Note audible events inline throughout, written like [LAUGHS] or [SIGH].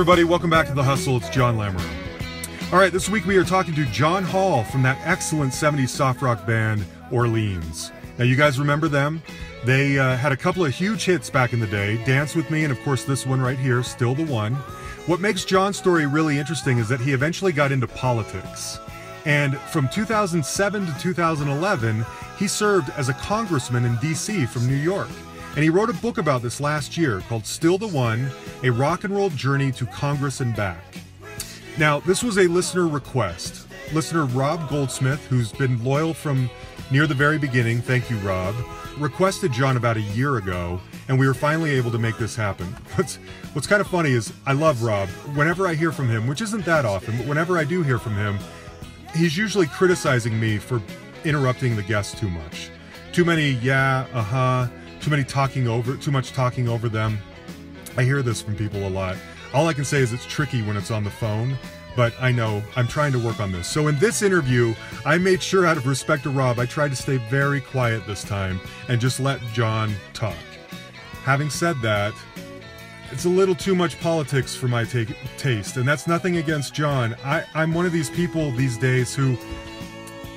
Everybody, welcome back to The Hustle. It's John Lamoureux. All right, this week we are talking to John Hall from that excellent 70s soft rock band, Orleans. Now, you guys remember them? They uh, had a couple of huge hits back in the day Dance with Me, and of course, this one right here, Still the One. What makes John's story really interesting is that he eventually got into politics. And from 2007 to 2011, he served as a congressman in D.C. from New York. And he wrote a book about this last year called Still the One A Rock and Roll Journey to Congress and Back. Now, this was a listener request. Listener Rob Goldsmith, who's been loyal from near the very beginning, thank you, Rob, requested John about a year ago, and we were finally able to make this happen. [LAUGHS] What's, what's kind of funny is I love Rob. Whenever I hear from him, which isn't that often, but whenever I do hear from him, he's usually criticizing me for interrupting the guests too much. Too many, yeah, uh huh too many talking over, too much talking over them. I hear this from people a lot. All I can say is it's tricky when it's on the phone, but I know I'm trying to work on this. So in this interview, I made sure out of respect to Rob, I tried to stay very quiet this time and just let John talk. Having said that, it's a little too much politics for my take, taste, and that's nothing against John. I, I'm one of these people these days who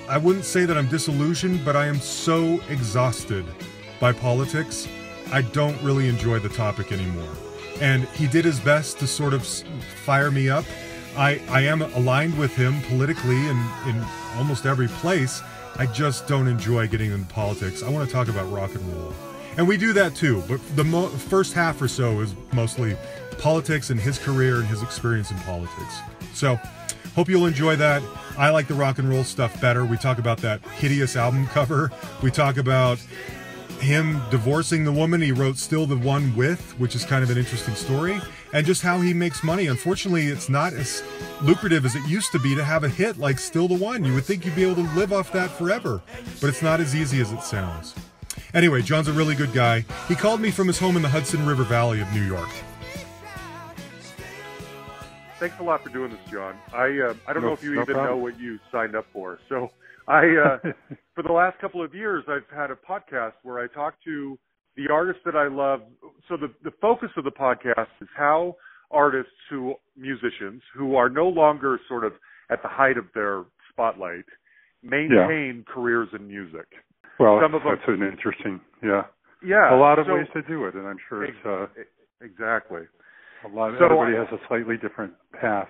I wouldn't say that I'm disillusioned, but I am so exhausted by politics, I don't really enjoy the topic anymore. And he did his best to sort of fire me up. I, I am aligned with him politically and in almost every place. I just don't enjoy getting into politics. I want to talk about rock and roll. And we do that too, but the first half or so is mostly politics and his career and his experience in politics. So, hope you'll enjoy that. I like the rock and roll stuff better. We talk about that hideous album cover. We talk about him divorcing the woman he wrote Still the One with, which is kind of an interesting story, and just how he makes money. Unfortunately, it's not as lucrative as it used to be to have a hit like Still the One. You would think you'd be able to live off that forever, but it's not as easy as it sounds. Anyway, John's a really good guy. He called me from his home in the Hudson River Valley of New York. Thanks a lot for doing this, John. I uh, I don't no, know if you no even problem. know what you signed up for, so I uh, [LAUGHS] for the last couple of years I've had a podcast where I talk to the artists that I love. So the the focus of the podcast is how artists who musicians who are no longer sort of at the height of their spotlight maintain yeah. careers in music. Well, Some of that's them, an interesting, yeah, yeah, a lot of so, ways to do it, and I'm sure it's uh, exactly a lot. So everybody I, has a slightly different path.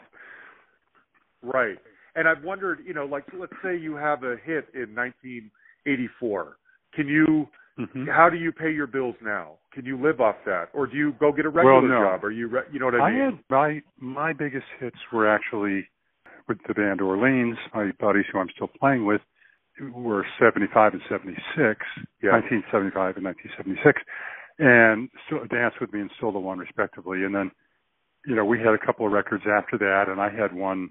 Right. And I've wondered, you know, like let's say you have a hit in 1984. Can you? Mm-hmm. How do you pay your bills now? Can you live off that, or do you go get a regular well, no. job? Are you, re- you know what I mean? I had my my biggest hits were actually with the band Orleans. My buddies who I'm still playing with were 75 and 76, yeah. 1975 and 1976, and still Dance with Me and Still the One respectively. And then, you know, we had a couple of records after that, and I had one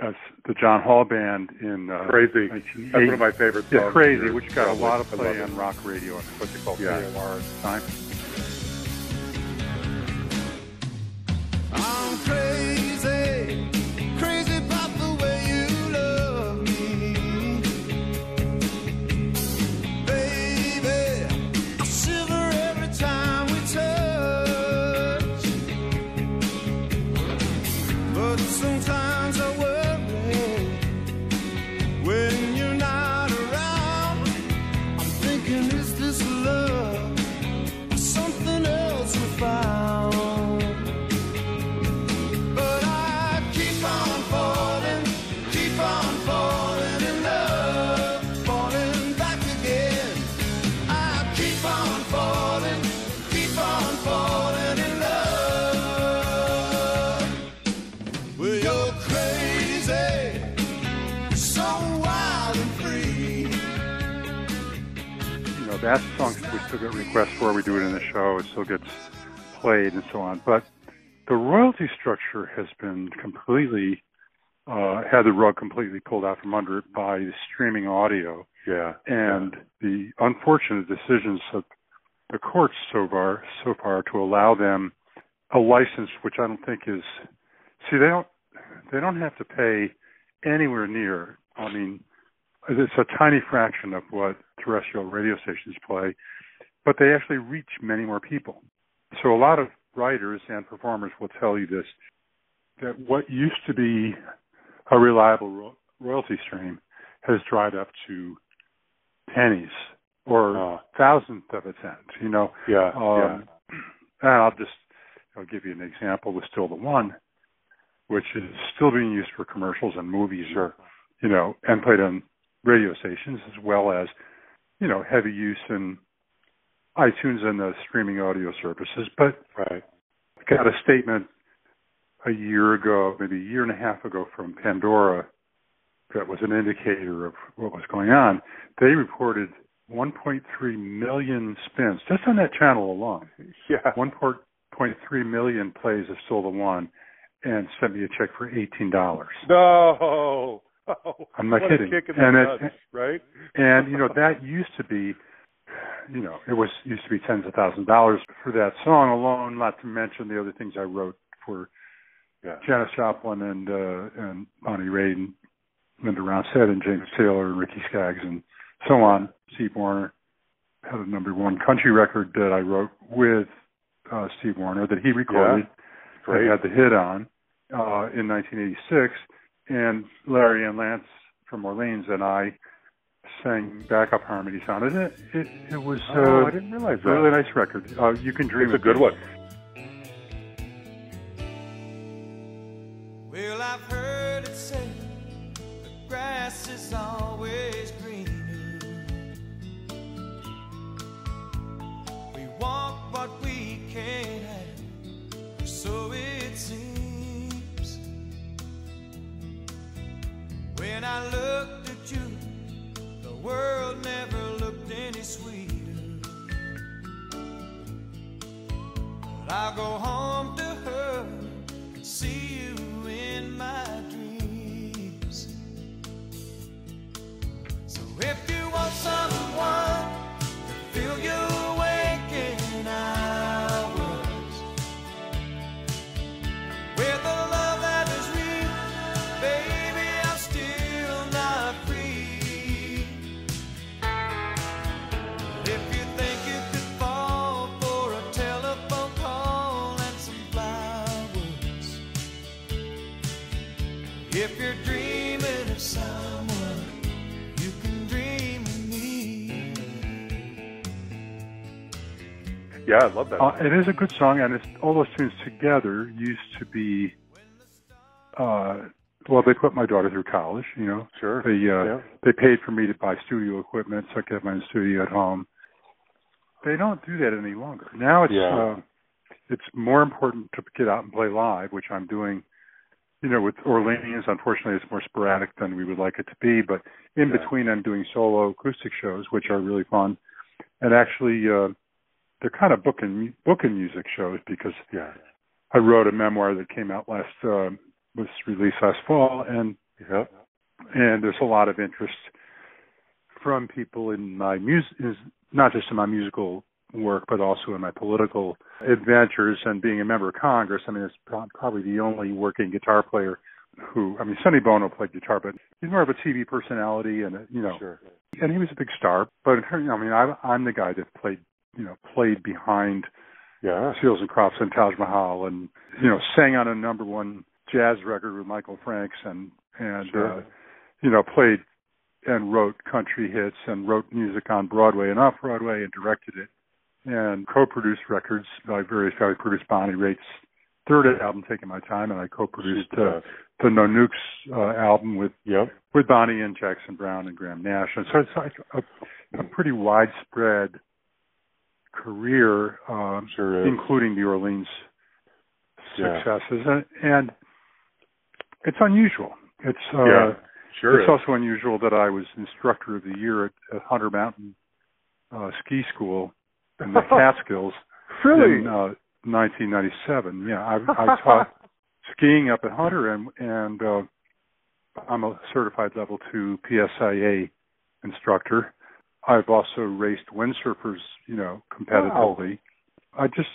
as the John Hall Band in uh, Crazy. That's one of my favorite songs. Yeah, Crazy, which got a lot of play on rock radio and what they call yeah. AOR at the time. That's the song we still get requests for. We do it in the show. It still gets played and so on. But the royalty structure has been completely uh, had the rug completely pulled out from under it by the streaming audio. Yeah. And yeah. the unfortunate decisions of the courts so far so far to allow them a license which I don't think is see they don't they don't have to pay anywhere near I mean it's a tiny fraction of what terrestrial radio stations play, but they actually reach many more people. So a lot of writers and performers will tell you this that what used to be a reliable ro- royalty stream has dried up to pennies or uh, thousandth of a cent. You know. Yeah. Um, yeah. And I'll just I'll give you an example with Still the One, which is still being used for commercials and movies. Sure. You know, and played on radio stations as well as, you know, heavy use in iTunes and the streaming audio services. But right. I got a statement a year ago, maybe a year and a half ago from Pandora that was an indicator of what was going on. They reported 1.3 million spins just on that channel alone. Yeah. 1.3 million plays of Still the One and sent me a check for $18. No. [LAUGHS] Oh, I'm not kidding. A kick in and it, nuts, right? [LAUGHS] and you know that used to be you know, it was used to be tens of thousands of dollars for that song alone, not to mention the other things I wrote for yeah. Janis Joplin and uh and Bonnie Raitt and Linda Ronstadt and James Taylor and Ricky Skaggs and so on. Steve Wariner had a number one country record that I wrote with uh Steve Wariner that he recorded yeah. that had the hit on uh in nineteen eighty six and Larry and Lance from Orleans and I sang backup harmonies on it. It it, it was oh, uh, I didn't realize that. a really nice record. Uh, you can dream. It's a good one. Well, I've heard it said the grass is always I looked at you, the world never looked any sweeter. But I'll go home Yeah, I love that. Uh, it is a good song, and it's all those tunes together used to be. Uh, well, they put my daughter through college. You know, sure. they uh, yeah. they paid for me to buy studio equipment, so I could have my own studio at home. They don't do that any longer. Now it's Yeah. uh, it's more important to get out and play live, which I'm doing. You know, with Orleans, unfortunately, it's more sporadic than we would like it to be. But in Yeah. between, I'm doing solo acoustic shows, which are really fun. And actually, uh, they're kind of booking booking music shows because Yeah. I wrote a memoir that came out last uh, was released last fall, and Yeah. and there's a lot of interest from people in my music, is not just in my musical work, but also in my political adventures and being a member of Congress. I mean, it's probably the only working guitar player who, I mean, Sonny Bono played guitar, but he's more of a TV personality, and you know, Sure. and he was a big star. But I mean, I, I'm the guy that played, you know, played behind Yeah. Seals and Crofts and Taj Mahal, and you know, sang on a number one jazz record with Michael Franks, and and Sure. uh, you know, played and wrote country hits and wrote music on Broadway and off Broadway and directed it, and co-produced records by various guys. Produced Bonnie Raitt's third album, Taking My Time, and I co-produced uh, the No Nukes uh, album with Yep. with Bonnie and Jackson Browne and Graham Nash, and so it's like a, a pretty widespread career, um, Sure including the Orleans Yeah. successes, and, and it's unusual. It's uh, Yeah. Sure. it's is. also unusual that I was instructor of the year at, at Hunter Mountain uh, Ski School in the [LAUGHS] Catskills really. in uh, 1997. Yeah, I, I taught [LAUGHS] skiing up at Hunter, and and uh, I'm a certified level two PSIA instructor. I've also raced windsurfers, you know, competitively. I just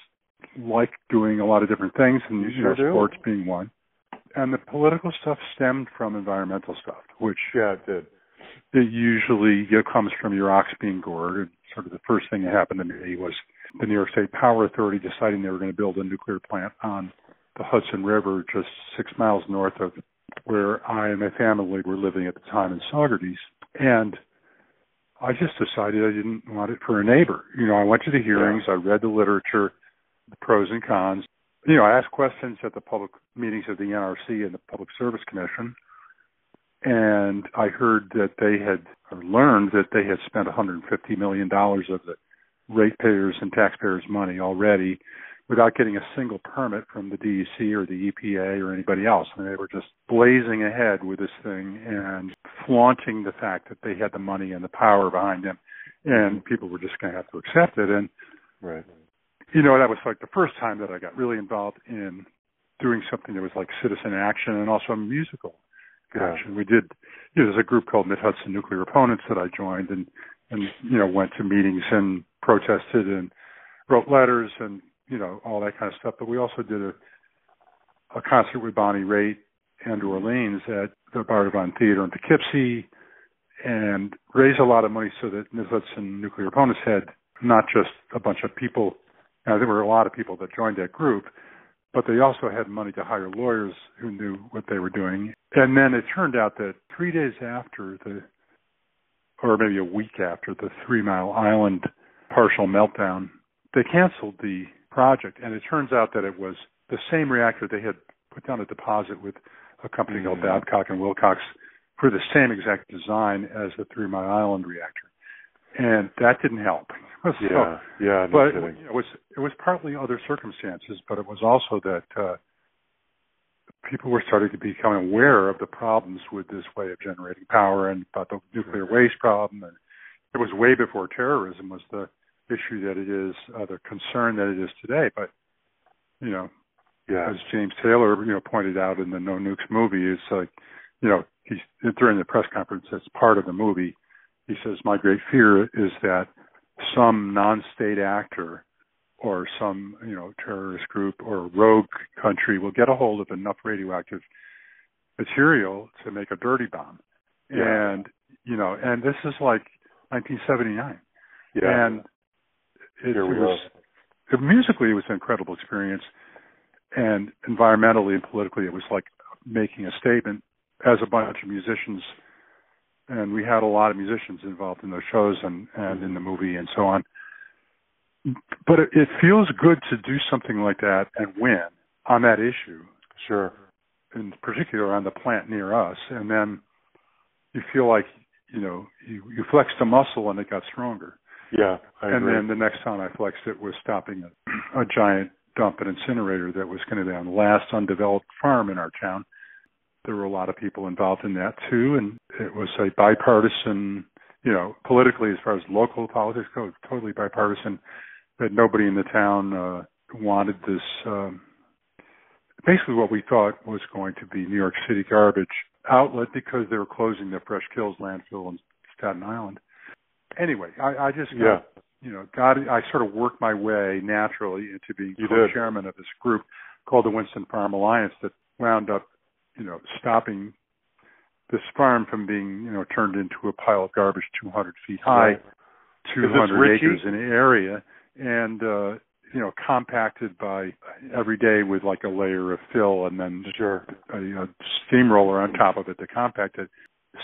like doing a lot of different things, and You you sure know, sports being one. And the political stuff stemmed from environmental stuff, which yeah, it did. it usually comes from your ox being gored. And sort of the first thing that happened to me was the New York State Power Authority deciding they were going to build a nuclear plant on the Hudson River, just six miles north of where I and my family were living at the time in Saugerties. And I just decided I didn't want it for a neighbor. You know, I went to the hearings, I read the literature, the pros and cons. You know, I asked questions at the public meetings of the NRC and the Public Service Commission, and I heard that they had or learned that they had spent 150 million dollars of the ratepayers and taxpayers' money already without getting a single permit from the DEC or the EPA or anybody else. I mean, they were just blazing ahead with this thing and flaunting the fact that they had the money and the power behind them, and mm-hmm. people were just going to have to accept it. And right. you know, that was like the first time that I got really involved in doing something that was like citizen action and also a musical yeah. action. We did. You know, there's a group called Mid Hudson Nuclear Opponents that I joined, and and you know went to meetings and protested and wrote letters and you know all that kind of stuff. But we also did a a concert with Bonnie Raitt and Orleans at the Bardavon Theater in Poughkeepsie, and raised a lot of money so that Mid Hudson Nuclear Opponents had not just a bunch of people. Now, there were a lot of people that joined that group, but they also had money to hire lawyers who knew what they were doing. And then it turned out that three days after the, or maybe a week after the Three Mile Island partial meltdown, they canceled the project. And it turns out that it was the same reactor they had put down a deposit with a company mm-hmm. called Babcock and Wilcox for the same exact design as the Three Mile Island reactor. And that didn't help. [LAUGHS] So, yeah, yeah. No but kidding. it was it was partly other circumstances, but it was also that uh, people were starting to become aware of the problems with this way of generating power and about the nuclear waste problem. And it was way before terrorism was the issue that it is, uh, the concern that it is today. But you know, yeah. as James Taylor you know pointed out in the No Nukes movie, it's like you know he's during the press conference as part of the movie. He says, "My great fear is that some non-state actor or some you know terrorist group or rogue country will get a hold of enough radioactive material to make a dirty bomb yeah. and you know and this is like 1979 yeah. and it, Here we was it, musically it was an incredible experience and environmentally and politically it was like making a statement as a bunch of musicians and we had a lot of musicians involved in those shows and and in the movie and so on. But it, it feels good to do something like that and win on that issue. Sure. In particular on the plant near us, and then you feel like you know you you flexed a muscle and it got stronger. Yeah, I and agree. then the next time I flexed it was stopping a, a giant dump and incinerator that was going to be on the last undeveloped farm in our town there were a lot of people involved in that too, and it was a bipartisan, you know, politically as far as local politics go, totally bipartisan. That nobody in the town uh, wanted this. Um, basically, what we thought was going to be New York City garbage outlet because they were closing the Fresh Kills landfill in Staten Island. Anyway, I, I just got, yeah. you know, got I sort of worked my way naturally into being You co-chairman of this group called the Winston Farm Alliance that wound up you know, stopping this farm from being, you know, turned into a pile of garbage 200 feet high, Right. 200 acres in area, and uh, you know, compacted by every day with like a layer of fill and then Sure. a, a steamroller on top of it to compact it.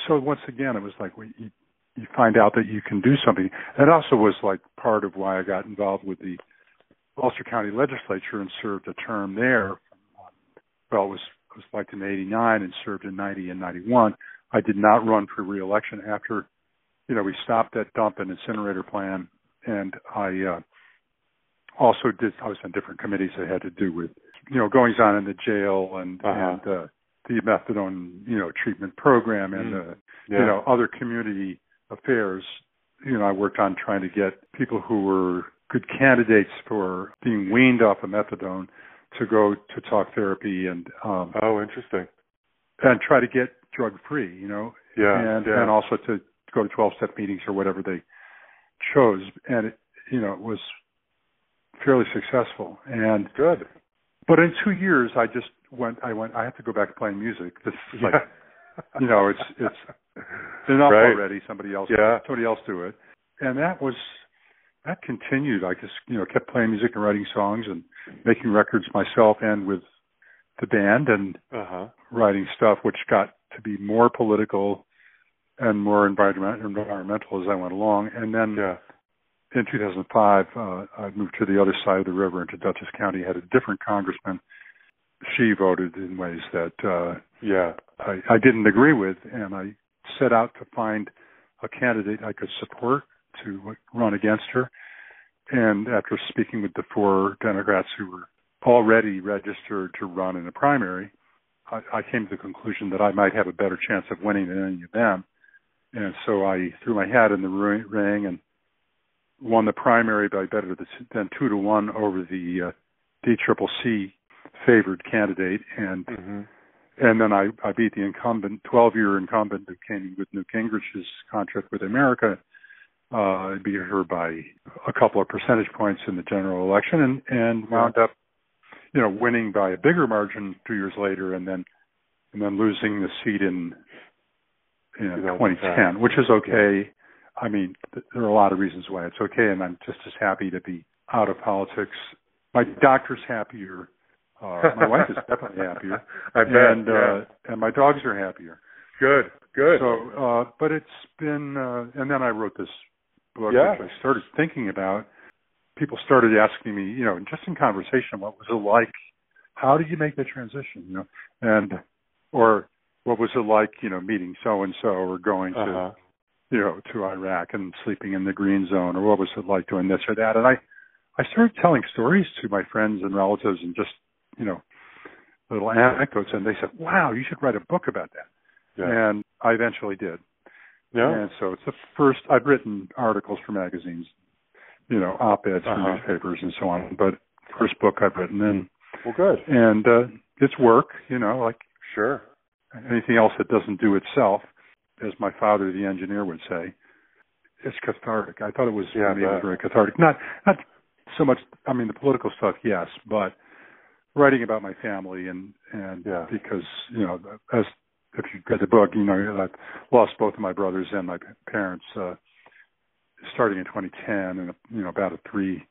So once again, it was like we, you, find out that you can do something. That also was like part of why I got involved with the Ulster County Legislature and served a term there. Well, it was was elected in 89 and served in 90 and 91. I did not run for reelection after, you know, we stopped that dump and incinerator plan. And I uh, also did, I was on different committees that had to do with, you know, goings on in the jail and, Uh-huh. and uh, the methadone, you know, treatment program and, Mm. uh, Yeah. you know, other community affairs. You know, I worked on trying to get people who were good candidates for being weaned off of methadone to go to talk therapy and um Oh, interesting. and try to get drug free, you know, Yeah. and yeah. and also to go to 12 step meetings or whatever they chose and it, you know, it was fairly successful and good. but in 2 years I just went I went I have to go back to playing music. This is like Yeah. you know, it's it's [LAUGHS] enough Right. already. Somebody else, Yeah. somebody else do it, and that was that continued. I just you know kept playing music and writing songs and making records myself and with the band and Uh huh. writing stuff, which got to be more political and more environment, environmental as I went along. And then Yeah. in 2005, uh, I moved to the other side of the river into Dutchess County. Had a different congressman. She voted in ways that uh, Yeah. I, I didn't agree with, and I set out to find a candidate I could support to run against her. And after speaking with the four Democrats who were already registered to run in the primary, I, I came to the conclusion that I might have a better chance of winning than any of them. And so I threw my hat in the ring and won the primary by better than two to one over the uh, DCCC favored candidate. And hmm and then I, I beat the incumbent, 12 year incumbent who came with Newt Gingrich's contract with America. Uh, I beat her by a couple of percentage points in the general election and, and wound up, you know, winning by a bigger margin two years later and then, and then losing the seat in, in 2010, which is okay. I mean, th- there are a lot of reasons why it's okay, and I'm just as happy to be out of politics. My doctor's happier. Uh, my wife is definitely happier [LAUGHS] I bet. and yeah. uh and my dogs are happier good. Good. so uh but it's been uh and then i wrote this book Yeah. which i started thinking about people started asking me you know just in conversation what was it like how did you make the transition you know and or what was it like you know meeting so and so or going to uh-huh. you know to iraq and sleeping in the green zone or what was it like doing this or that and i i started telling stories to my friends and relatives and just you know little anecdotes and they said wow you should write a book about that Yeah. and I eventually did. Yeah. And so it's the first I've written articles for magazines, you know, op-eds for Uh-huh. newspapers and so on. But first book I've written, and Well, good. and uh, it's work, you know, like Sure. anything else that doesn't do itself, as my father, the engineer, would say. It's cathartic. I thought it was Yeah, I for it was very cathartic. Not not so much. I mean, the political stuff, yes, but writing about my family and and Yeah. because you know, as if you read the book, you know, I've lost both of my brothers and my parents uh, starting in 2010, and you know, about a three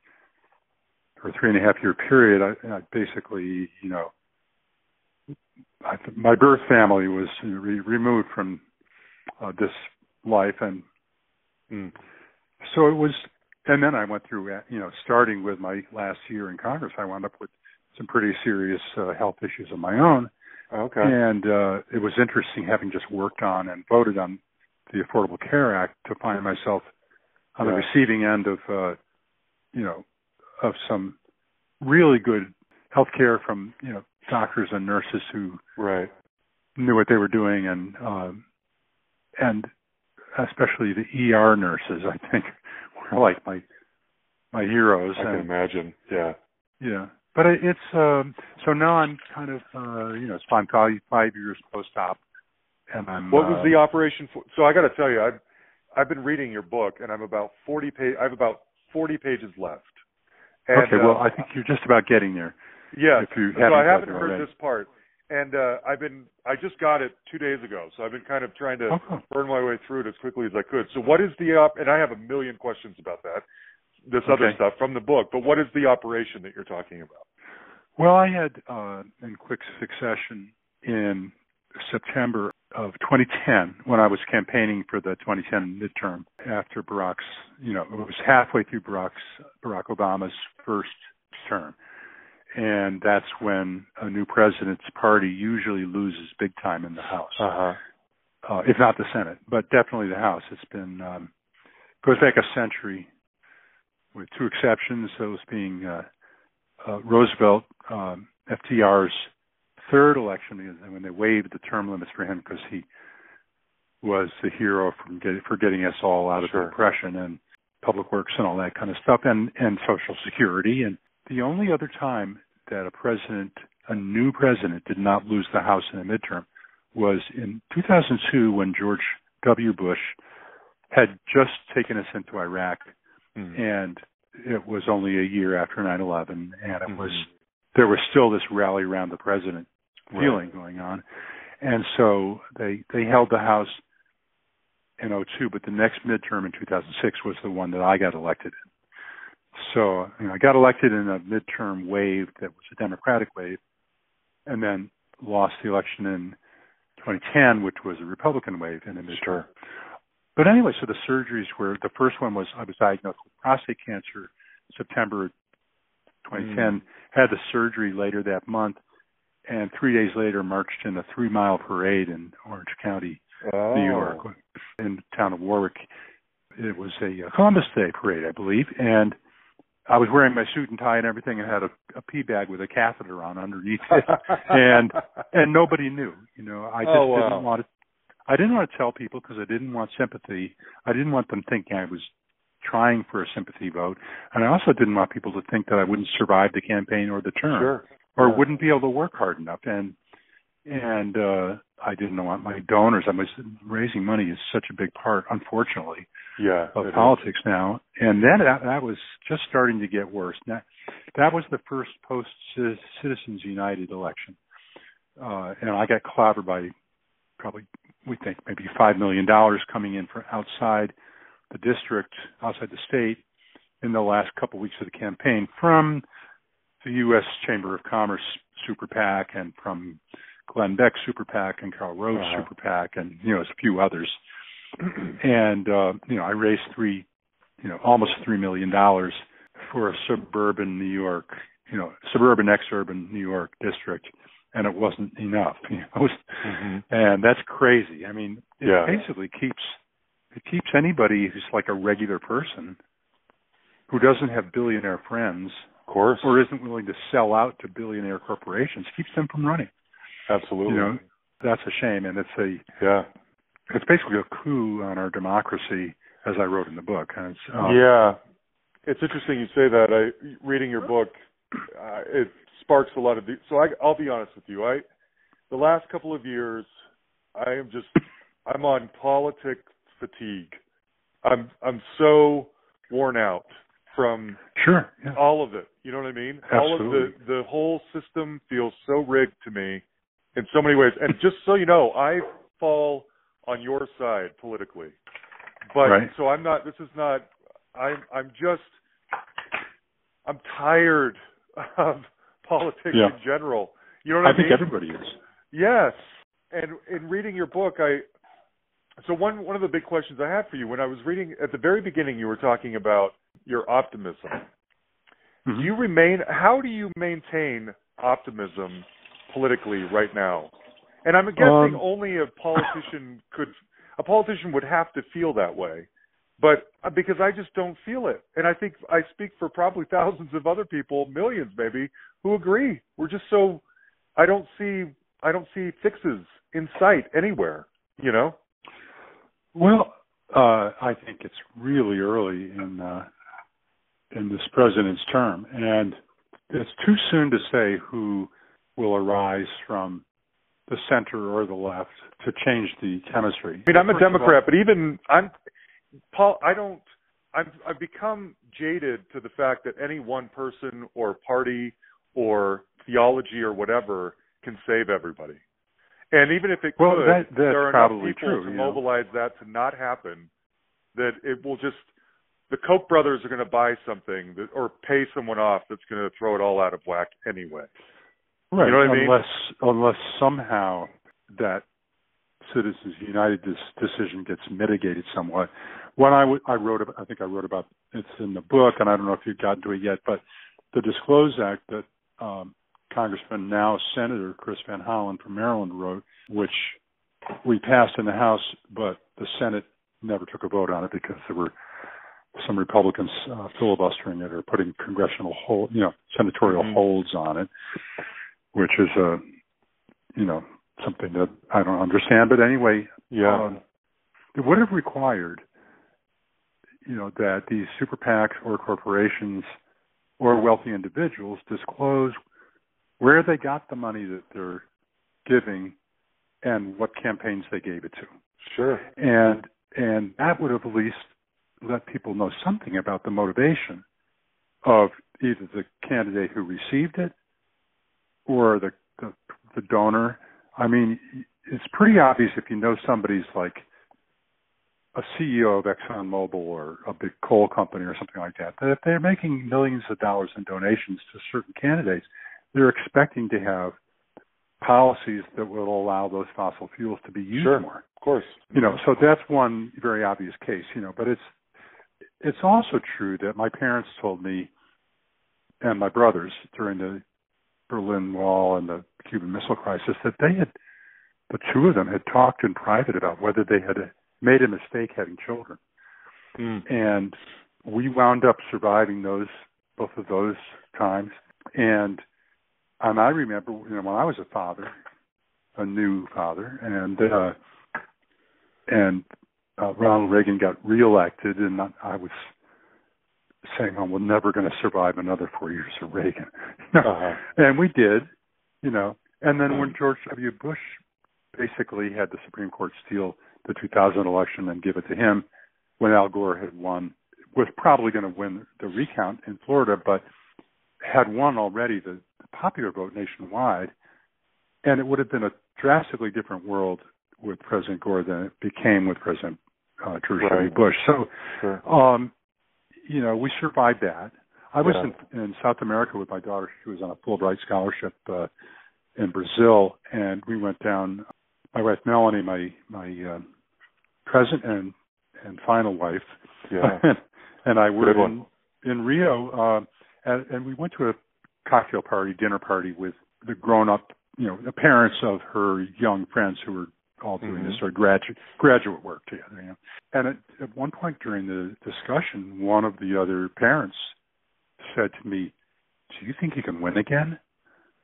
or three and a half year period. I, I basically, you know, I, my birth family was re- removed from uh, this life, and Mm. so it was. And then I went through, you know, starting with my last year in Congress, I wound up with some pretty serious uh, health issues of my own. Okay. And uh, it was interesting having just worked on and voted on the Affordable Care Act to find myself on the Right. receiving end of, uh, you know, of some really good health care from, you know, doctors and nurses who Right. knew what they were doing and, um, and especially the ER nurses, I think [LAUGHS] were like my, my heroes. I can and, imagine. Yeah. yeah. But it, it's um so now I'm kind of uh you know it's five five five years post op and I'm What was uh, the operation for? So I got to tell you, I've I've been reading your book, and I'm about forty page. I have about forty pages left. And, Okay, well uh, I think you're just about getting there. yeah. if you so I haven't heard already. this part, and uh, I've been I just got it two days ago, so I've been kind of trying to cool. burn my way through it as quickly as I could. So what is the op? And I have a million questions about that, this other Okay. stuff from the book. But what is the operation that you're talking about? Well, I had uh in quick succession in September of 2010 when I was campaigning for the 2010 midterm after Barack's, you know, it was halfway through Barack's Barack Obama's first term. And that's when a new president's party usually loses big time in the House. huh. uh, if not the Senate, but definitely the House. It's been um, goes back a century, with two exceptions. Those being uh, uh, Roosevelt, um, FDR's third election, when they waived the term limits for him because he was the hero from get, for getting us all out of Sure. the depression and public works and all that kind of stuff, and and Social Security. And the only other time that a president, a new president, did not lose the House in a midterm was in 2002 when George W. Bush had just taken us into Iraq, Mm. and it was only a year after 9/11, and it Mhm. was there was still this rally around the president feeling going on, and so they they held the House in 02, but the next midterm in 2006 was the one that I got elected in. So you know, I got elected in a midterm wave that was a Democratic wave, and then lost the election in 2010, which was a Republican wave in a midterm. Sure. But anyway, so the surgeries were the first one was I was diagnosed with prostate cancer September 2010. Mm. Had the surgery later that month, and three days later marched in a three mile parade in Orange County, oh. New York, in the town of Warwick. It was a Columbus Day parade, I believe, and I was wearing my suit and tie and everything, and had a, a pee bag with a catheter on underneath it, [LAUGHS] and and nobody knew. You know, I just oh, wow. didn't want to. I didn't want to tell people because I didn't want sympathy. I didn't want them thinking I was trying for a sympathy vote, and I also didn't want people to think that I wouldn't survive the campaign or the term, sure. or yeah. wouldn't be able to work hard enough. And and uh I didn't want my donors. I was raising money is such a big part, unfortunately, yeah, of politics is. now. And then that, that was just starting to get worse. That that was the first post Citizens United election, uh, and I got clobbered by probably we think maybe five million dollars coming in from outside the district, outside the state, in the last couple of weeks of the campaign from the U.S. Chamber of Commerce super PAC and from Glenn Beck Super PAC and Karl Rove uh-huh. Super PAC and you know a few others. and uh, you know I raised three, you know almost three million dollars for a suburban New York, you know suburban exurban New York district, and it wasn't enough. [LAUGHS] You know, mm-hmm. and that's crazy. I mean, it yeah. basically keeps it keeps anybody who's like a regular person who doesn't have billionaire friends, of course, or isn't willing to sell out to billionaire corporations, keeps them from running. Absolutely. You know, that's a shame, and it's a yeah, it's basically a coup on our democracy, as I wrote in the book. And it's, um, yeah, it's interesting you say that. I reading your book, uh, it sparks a lot of. The, so I, I'll be honest with you. I the last couple of years, I am just I'm on politic fatigue. I'm I'm so worn out from sure yeah. all of it. You know what I mean? Absolutely. All of the the whole system feels so rigged to me in so many ways. And just so you know, I fall on your side politically. But right. so I'm not this is not I'm I'm just I'm tired [LAUGHS] of politics yeah. in general. You know what I, I think everybody is. Yes. And in reading your book I so one one of the big questions I had for you when I was reading at the very beginning you were talking about your optimism. Mm-hmm. Do you remain how do you maintain optimism politically right now. And I'm guessing um, only a politician could a politician would have to feel that way. But uh, because I just don't feel it. And I think I speak for probably thousands of other people, millions maybe, who agree. We're just so I don't see I don't see fixes in sight anywhere, you know? Well, uh I think it's really early in uh in this president's term and it's too soon to say who will arise from the center or the left to change the chemistry. I mean, I'm a Democrat, all, but even I'm Paul. I don't. I've I've become jaded to the fact that any one person or party or theology or whatever can save everybody. And even if it well, could, that, there are enough people true, to know? mobilize that to not happen. That it will just the Koch brothers are going to buy something that, or pay someone off that's going to throw it all out of whack anyway. Right. You know what I mean? Unless unless somehow that Citizens United decision gets mitigated somewhat. When I, w- I wrote, about, I think I wrote about it's in the book, and I don't know if you've gotten to it yet, but the Disclose Act that um, Congressman now Senator Chris Van Hollen from Maryland wrote, which we passed in the House, but the Senate never took a vote on it because there were some Republicans uh, filibustering it or putting congressional hold, you know, senatorial mm-hmm. holds on it which is a you know something that I don't understand. But anyway, yeah, um, it would have required you know that these super PACs or corporations or wealthy individuals disclose where they got the money that they're giving and what campaigns they gave it to. Sure. And and that would have at least let people know something about the motivation of either the candidate who received it or the, the the donor. I mean, it's pretty obvious if you know somebody's like a CEO of ExxonMobil or a big coal company or something like that, that if they're making millions of dollars in donations to certain candidates, they're expecting to have policies that will allow those fossil fuels to be used sure. more. Of course. You know, so that's one very obvious case, you know, but it's it's also true that my parents told me and my brothers during the Berlin Wall and the Cuban Missile Crisis that they had the two of them had talked in private about whether they had made a mistake having children. Mm. And we wound up surviving those both of those times and and I remember you know when I was a father, a new father, and uh and uh, Ronald Reagan got reelected, and I was saying, "Oh, we're never going to survive another four years of Reagan," [LAUGHS] uh-huh. and we did, you know. And then when George W. Bush basically had the Supreme Court steal the 2000 election and give it to him, when Al Gore had won, was probably going to win the recount in Florida, but had won already the popular vote nationwide, and it would have been a drastically different world with President Gore than it became with President uh, George right. W. Bush. So, sure. um, you know, we survived that. I was yeah. in, in South America with my daughter. She was on a Fulbright scholarship uh, in Brazil, and we went down. My wife Melanie, my my uh, present and and final wife, yeah. [LAUGHS] and, I were in, in Rio, uh, and, and we went to a cocktail party, dinner party with the grown up, you know, the parents of her young friends who were all doing Mhm. this sort of graduate graduate work together. You know, and at, at one point during the discussion, one of the other parents said to me, "Do you think he can win again?"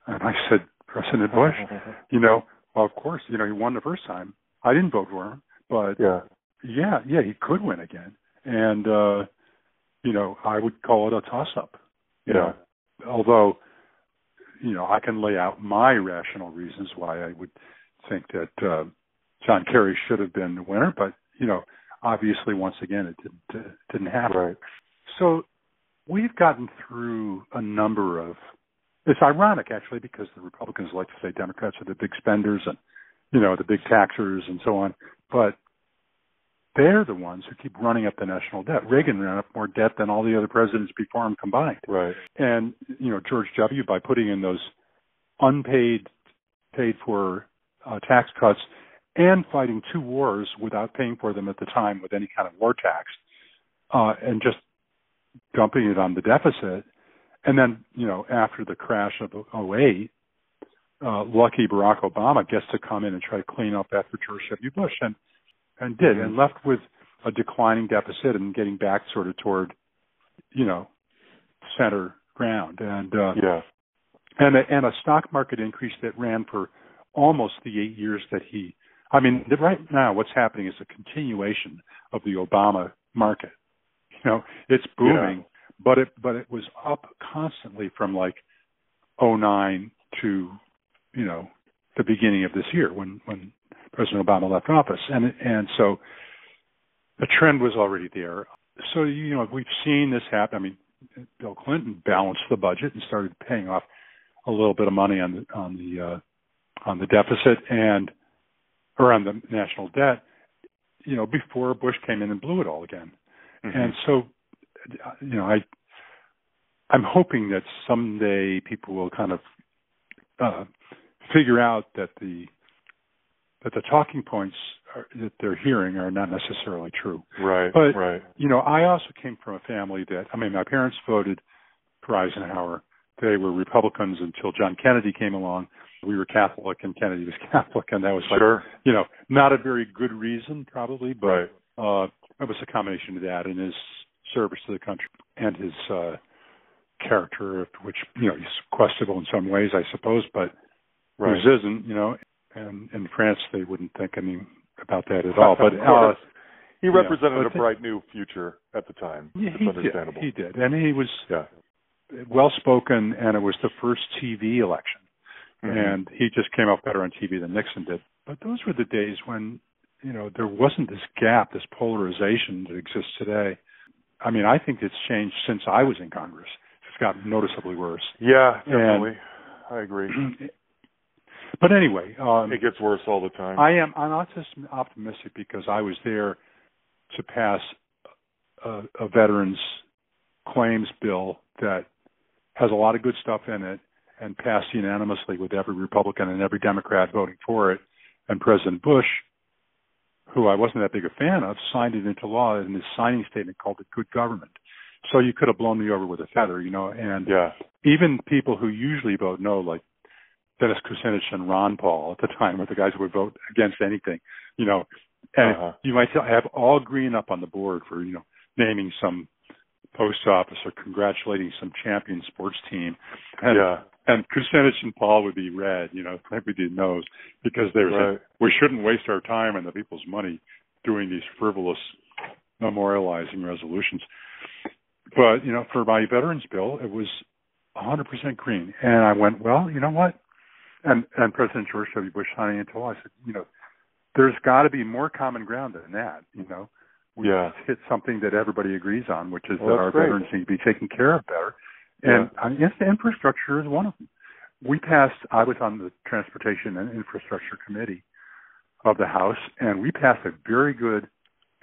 And I said, "President Bush, [LAUGHS] you know, well, of course, you know, he won the first time. I didn't vote for him, but yeah. yeah, yeah, he could win again. And uh, you know, I would call it a toss up. You Yeah. know, although you know, I can lay out my rational reasons why I would think that uh, John Kerry should have been the winner, but you know, obviously, once again, it didn't uh, didn't happen. Right. So we've gotten through a number of. It's ironic actually because the Republicans like to say Democrats are the big spenders and you know the big taxers and so on, but they're the ones who keep running up the national debt. Reagan ran up more debt than all the other presidents before him combined. Right. And you know George W. by putting in those unpaid, paid for uh, tax cuts and fighting two wars without paying for them at the time with any kind of war tax, uh, and just dumping it on the deficit. And then you know after the crash of 08, uh, lucky Barack Obama gets to come in and try to clean up after George W. Bush and and did Mhm. and left with a declining deficit and getting back sort of toward you know center ground and uh Yeah. and a, and a stock market increase that ran for almost the eight years that he I mean right now what's happening is a continuation of the Obama market you know it's booming but it but it was up constantly from like 09 to you know the beginning of this year when when President Obama left office, and and so the trend was already there. So you know we've seen this happen. I mean, Bill Clinton balanced the budget and started paying off a little bit of money on the on the uh, on the deficit and or on the national debt. You know, before Bush came in and blew it all again. Mhm. And so, you know, I I'm hoping that someday people will kind of uh, figure out that the that the talking points are, that they're hearing are not necessarily true. right. But- right. You know, I also came from a family that I mean, my parents voted for Eisenhower. They were Republicans until John Kennedy came along. We were Catholic, and Kennedy was [LAUGHS] Catholic, and that was like, Sure. you know, not a very good reason, probably, but Right. uh, it was a combination of that and his service to the country and his uh, character, which you know he's questionable in some ways, I suppose, but Right. his isn't. You know, and in France they wouldn't think any about that at [LAUGHS] all. But uh, he yeah, represented but a bright new future at the time. yeah, it's he understandable. did. He did, and he was yeah. well spoken, and it was the first TV election, Mhm. and he just came out better on TV than Nixon did. But those were the days when you know there wasn't this gap, this polarization that exists today. I mean, I think it's changed since I was in Congress. It's gotten noticeably worse. yeah, definitely. I agree. [CLEARS THROAT] but anyway, um, It gets worse all the time. I am I'm not just optimistic because I was there to pass a, a veterans claims bill that has a lot of good stuff in it and passed unanimously with every Republican and every Democrat voting for it. And President Bush, who I wasn't that big a fan of, signed it into law in his signing statement called it good government. So you could have blown me over with a feather, you know, and Yeah. even people who usually vote no, like Dennis Kucinich and Ron Paul at the time, were the guys who would vote against anything, you know. And Uh-huh. you might have all green up on the board for you know naming some post office or congratulating some champion sports team, and yeah. and Kucinich and Paul would be red, you know, maybe the nose because they were saying, we shouldn't waste our time and the people's money doing these frivolous memorializing resolutions. But you know, for my veterans bill, it was 100% green, and I went, well, you know what? And and President George W. Bush signing into law, I said, you know, there's got to be more common ground than that. You know, we Yeah. hit something that everybody agrees on, which is Well, that our great. veterans need to be taken care of better. And uh, I guess the infrastructure is one of them. We passed. I was on the Transportation and Infrastructure Committee of the House, and we passed a very good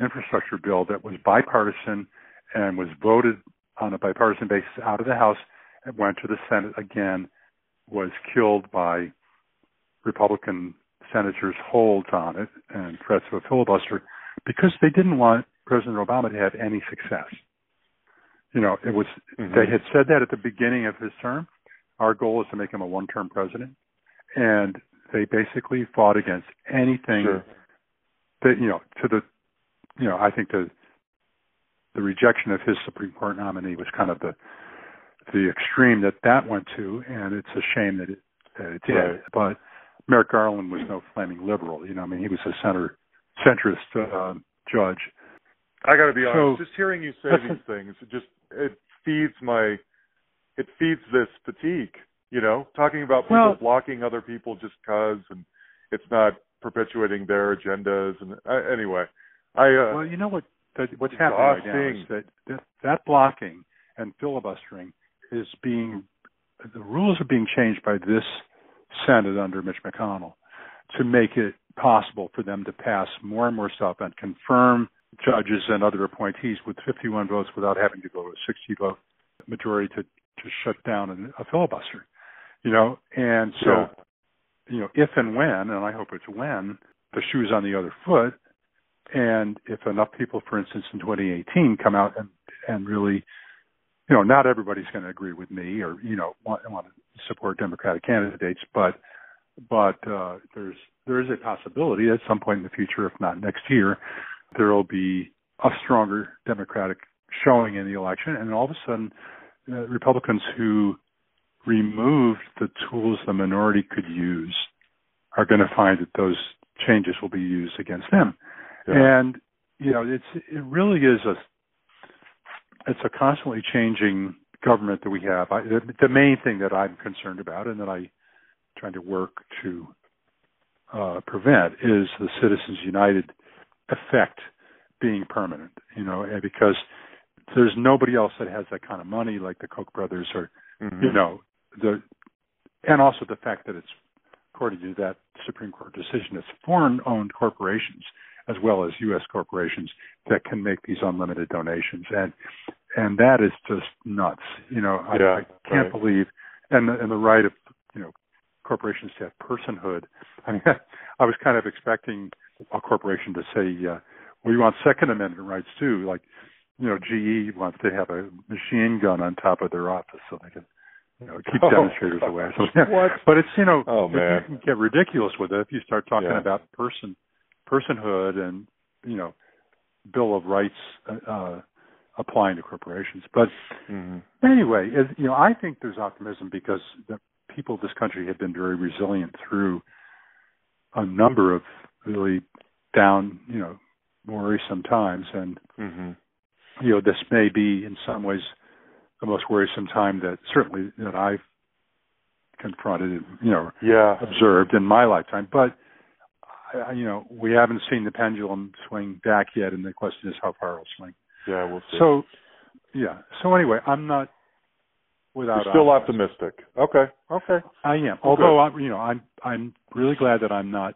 infrastructure bill that was bipartisan and was voted on a bipartisan basis out of the House and went to the Senate again, was killed by Republican senators' holds on it and threats of a filibuster because they didn't want President Obama to have any success. You know, it was Mhm. they had said that at the beginning of his term. Our goal is to make him a one-term president, and they basically fought against anything Sure. that you know to the you know I think the the rejection of his Supreme Court nominee was kind of the the extreme that that went to, and it's a shame that it, that it did. Right. But Merrick Garland was no flaming liberal. You know, I mean, he was a center centrist uh, judge. I got to be honest. So- just hearing you say these things, it just it feeds my, it feeds this fatigue. You know, talking about people Well- blocking other people just cause, and it's not perpetuating their agendas. And uh, anyway, I uh, well, you know what? That, what's happening right now is that, that that blocking and filibustering is being the rules are being changed by this Senate under Mitch McConnell to make it possible for them to pass more and more stuff and confirm judges and other appointees with 51 votes without having to go to a 60 vote majority to to shut down a filibuster. You know, and so Yeah. you know, if and when, and I hope it's when, the shoe's on the other foot, and if enough people, for instance, in 2018 come out and and really, you know, not everybody's going to agree with me or you know want, want to support Democratic candidates, but but uh, there's there is a possibility at some point in the future, if not next year, there will be a stronger Democratic showing in the election, and all of a sudden, uh, Republicans who removed the tools the minority could use are going to find that those changes will be used against them. Yeah. And you know, it's it really is a it's a constantly changing government that we have. I, the, the main thing that I'm concerned about, and that I'm trying to work to uh, prevent, is the Citizens United effect being permanent. You know, because there's nobody else that has that kind of money like the Koch brothers or Mhm. you know the and also the fact that it's according to that Supreme Court decision, it's foreign owned corporations as well as US corporations that can make these unlimited donations and and that is just nuts. You know, I, Yeah, I can't right. believe and the, and the right of you know corporations to have personhood. I mean, [LAUGHS] I was kind of expecting a corporation to say, uh, "Well, you want Second Amendment rights too," like you know, GE wants to have a machine gun on top of their office so they can, you know, keep [LAUGHS] Oh, demonstrators away. something. [LAUGHS] What? But it's you know, Oh, man. you can get ridiculous with it if you start talking Yeah. about person, personhood, and you know, Bill of Rights uh, uh, applying to corporations. But Mhm. anyway, as, you know, I think there's optimism because the people of this country have been very resilient through a number of really down, you know, worrisome times, and Mhm. you know, this may be in some ways the most worrisome time that certainly that I've confronted, you know, Yeah. observed in my lifetime. But you know, we haven't seen the pendulum swing back yet, and the question is how far it'll swing. Yeah, we'll see. So, yeah. So anyway, I'm not without You're still optimism. optimistic. Okay. Okay. I am. Although I'm, you know, I'm I'm really glad that I'm not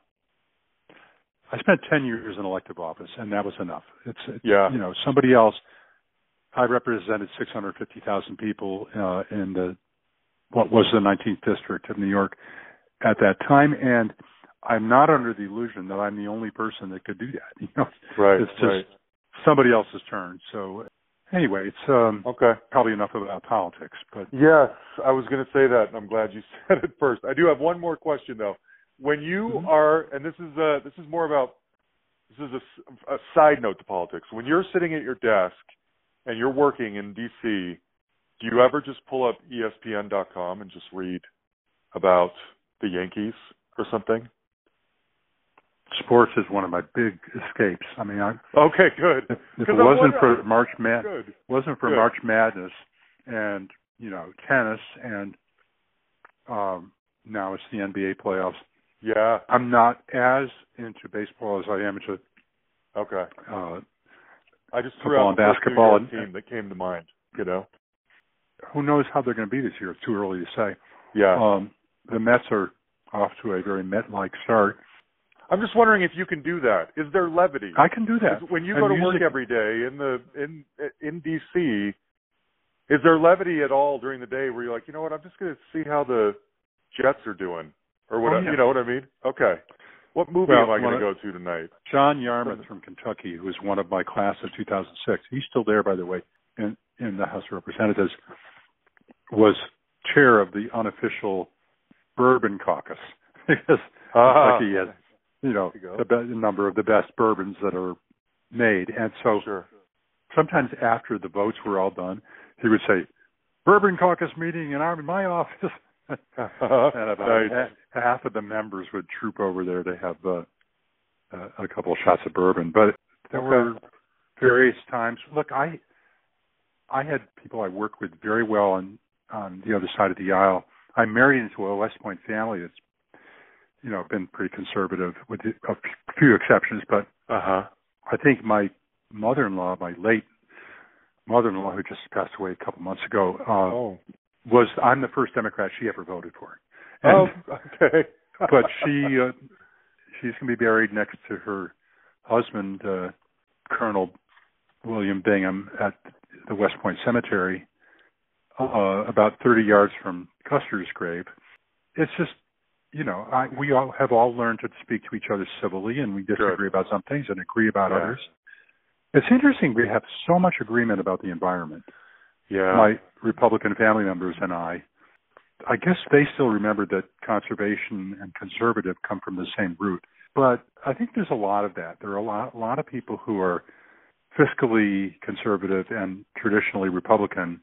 I spent 10 years in elective office, and that was enough. It's yeah. You know, somebody else. I represented 650,000 people uh, in the what was the 19th district of New York at that time, and I'm not under the illusion that I'm the only person that could do that. [LAUGHS] You know, right? It's just right. Somebody else's turn. So anyway, it's um, okay. Probably enough about politics, but yes, I was going to say that, and I'm glad you [LAUGHS] said it first. I do have one more question though. When you mm-hmm. are, and this is uh, this is more about this is a, a side note to politics. When you're sitting at your desk and you're working in D.C., do you ever just pull up ESPN.com and just read about the Yankees or something? Sports is one of my big escapes. I mean, I okay, good. If, if it wasn't for March Mad, wasn't for good. March Madness, and you know tennis, and um now it's the NBA playoffs. Yeah, I'm not as into baseball as I am into okay. Uh, I just threw out and basketball and, team that came to mind. You know, who knows how they're going to be this year? It's too early to say. Yeah. Um, the Mets are off to a very Met-like start. I'm just wondering if you can do that. Is there levity? I can do that. When you go to work every day in the in in DC, is there levity at all during the day where you're like, you know what, I'm just going to see how the Jets are doing, or what? Oh, yeah. You know what I mean? Okay. What movie well, am I going to go to tonight? John Yarmuth from Kentucky, who was one of my class of 2006. He's still there, by the way, in in the House of Representatives. Was chair of the unofficial bourbon caucus [LAUGHS] because uh-huh. Kentucky has you know the be- number of the best bourbons that are made, and so sure. sometimes after the votes were all done, he would say, "Bourbon caucus meeting in our in my office." [LAUGHS] and about nice. half, half of the members would troop over there to have uh, uh, a couple of shots of bourbon. But there okay. were various times. Look, I I had people I worked with very well on on the other side of the aisle. I'm married into a West Point family that's you know been pretty conservative with a few exceptions, but uh-huh. I think my mother-in-law, my late mother-in-law, who just passed away a couple months ago, uh, oh. was I'm the first Democrat she ever voted for. And, oh, okay. [LAUGHS] but she uh, she's going to be buried next to her husband, uh, Colonel William Bingham, at the West Point Cemetery, uh, about 30 yards from Custer's grave. It's just, you know, I, we all have all learned to speak to each other civilly, and we disagree Good. about some things and agree about Yeah. others. It's interesting we have so much agreement about the environment. Yeah. My Republican family members and I, I guess they still remember that conservation and conservative come from the same root. But I think there's a lot of that. There are a lot, a lot of people who are fiscally conservative and traditionally Republican,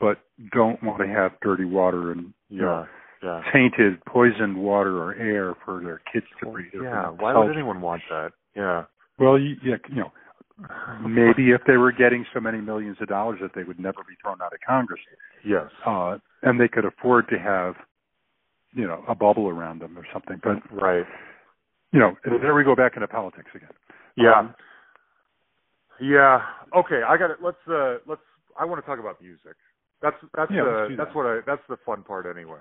but don't want to have dirty water and you know, yeah. Tainted, poisoned water or air for their kids to breathe. or for Yeah. Why would anyone want that? Yeah. Well, you, yeah, you know, maybe if they were getting so many millions of dollars that they would never be thrown out of Congress, Yes. uh, and they could afford to have, you know, a bubble around them or something. But Right. you know, there we go back into politics again. Yeah. Um, yeah. Okay, I got it. Let's uh let's I want to talk about music. That's that's Yeah, the let's that's that. what I that's the fun part anyway.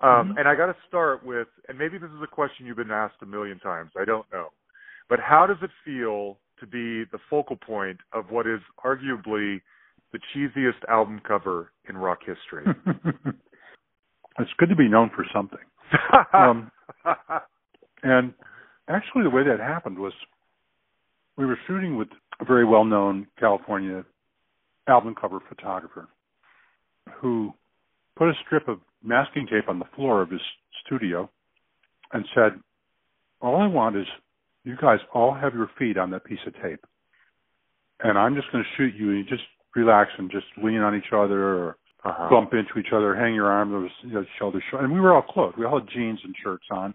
Um Mhm. and I got to start with and maybe this is a question you've been asked a million times. I don't know. But how does it feel to be the focal point of what is arguably the cheesiest album cover in rock history? [LAUGHS] it's good to be known for something. [LAUGHS] Um, and actually, the way that happened was we were shooting with a very well-known California album cover photographer who put a strip of masking tape on the floor of his studio and said, "All I want is you guys all have your feet on that piece of tape, and I'm just going to shoot you. And you just relax and just lean on each other or uh-huh. bump into each other, hang your arms, was you know, shoulder shoulder, and we were all clothed. We all had jeans and shirts on,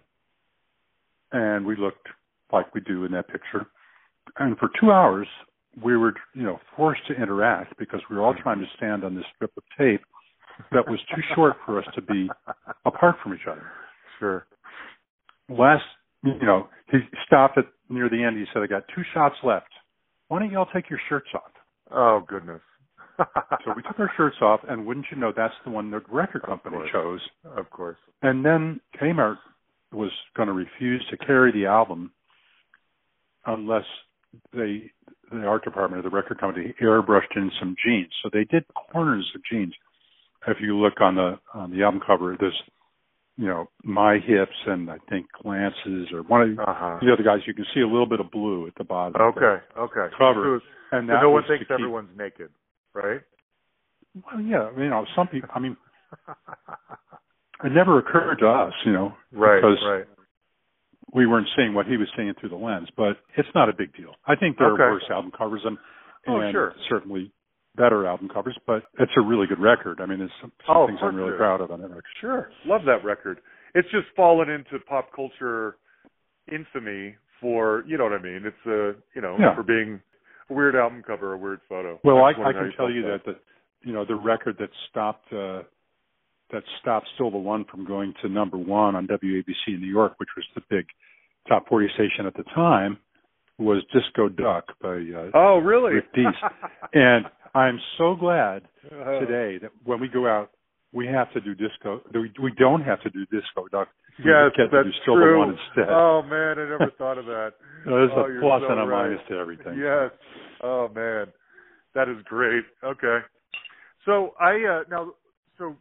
and we looked like we do in that picture. And for two hours, we were, you know, forced to interact because we were all trying to stand on this strip of tape that was too short for us to be apart from each other. Sure. Last, you know, he stopped at near the end. He said, "I got two shots left. Why don't you all take your shirts off?" Oh goodness. [LAUGHS] So we took our shirts off, and wouldn't you know, that's the one the record company course. chose. Of course. And then Kmart was going to refuse to carry the album unless they the art department of the record company airbrushed in some jeans. So they did corners of jeans. If you look on the on the album cover, there's you know my hips and I think glances or one of uh-huh. the other guys. You can see a little bit of blue at the bottom. Okay, okay. Cover. So, and so no one thinks everyone's naked, right? Well, yeah. You know, some people. I mean, it never occurred to us, you know, right, because right. we weren't seeing what he was seeing through the lens. But it's not a big deal. I think there Okay. are worse album covers and, Oh, and sure. certainly better album covers. But it's a really good record. I mean, there's some, some Oh, things I'm really proud of on that record. Sure, love that record. It's just fallen into pop culture infamy for you know what I mean. It's a you know Yeah. for being a weird album cover, a weird photo. Well, I, I can tell you felt that the, you know, the record that stopped, uh, that stopped Still the One from going to number one on WABC in New York, which was the big top 40 station at the time, was Disco Duck by uh, Oh, really? Rick Dees. [LAUGHS] and I'm so glad Uh, today that when we go out, we have to do disco. We, we don't have to do Disco. We Yes, that's true. instead. Oh man, I never thought of that. [LAUGHS] There's oh, a plus so and a right. minus to everything. Yes. Oh man, that is great. Okay. So I uh, now so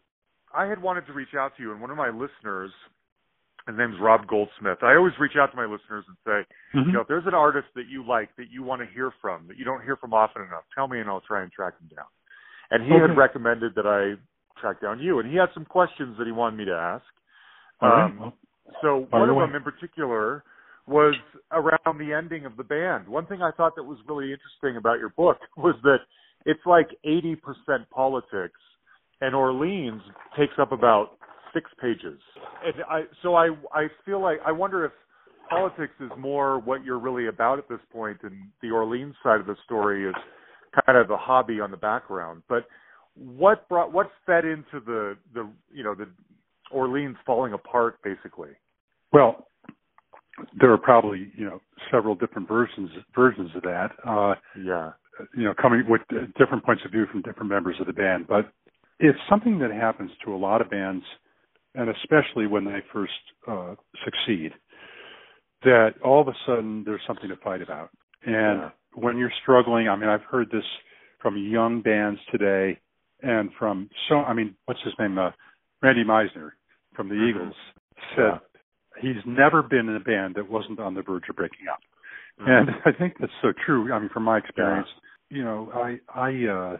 I had wanted to reach out to you, and one of my listeners, his name's Rob Goldsmith. I always reach out to my listeners and say, Mhm. you know, if there's an artist that you like that you want to hear from that you don't hear from often enough, tell me and I'll try and track him down. And he had recommended that I track down you, and he had some questions that he wanted me to ask. Right. Um, Well, so one of them in particular was around the ending of the band. One thing I thought that was really interesting about your book [LAUGHS] was that it's like 80% politics and Orleans takes up about 6 pages. And I so I I feel like I wonder if politics is more what you're really about at this point and the Orleans side of the story is kind of a hobby on the background. But what brought what fed into the the you know the Orleans falling apart basically? Well, there are probably you know several different versions versions of that. Uh, Yeah. you know, coming with different points of view from different members of the band, but it's something that happens to a lot of bands, and especially when they first uh, succeed. That all of a sudden there's something to fight about, and Yeah. when you're struggling, I mean, I've heard this from young bands today, and from so, I mean, what's his name? Uh, Randy Meisner from the Mhm. Eagles said he's never been in a band that wasn't on the verge of breaking up. And [LAUGHS] I think that's so true. I mean, from my experience, you know, I I uh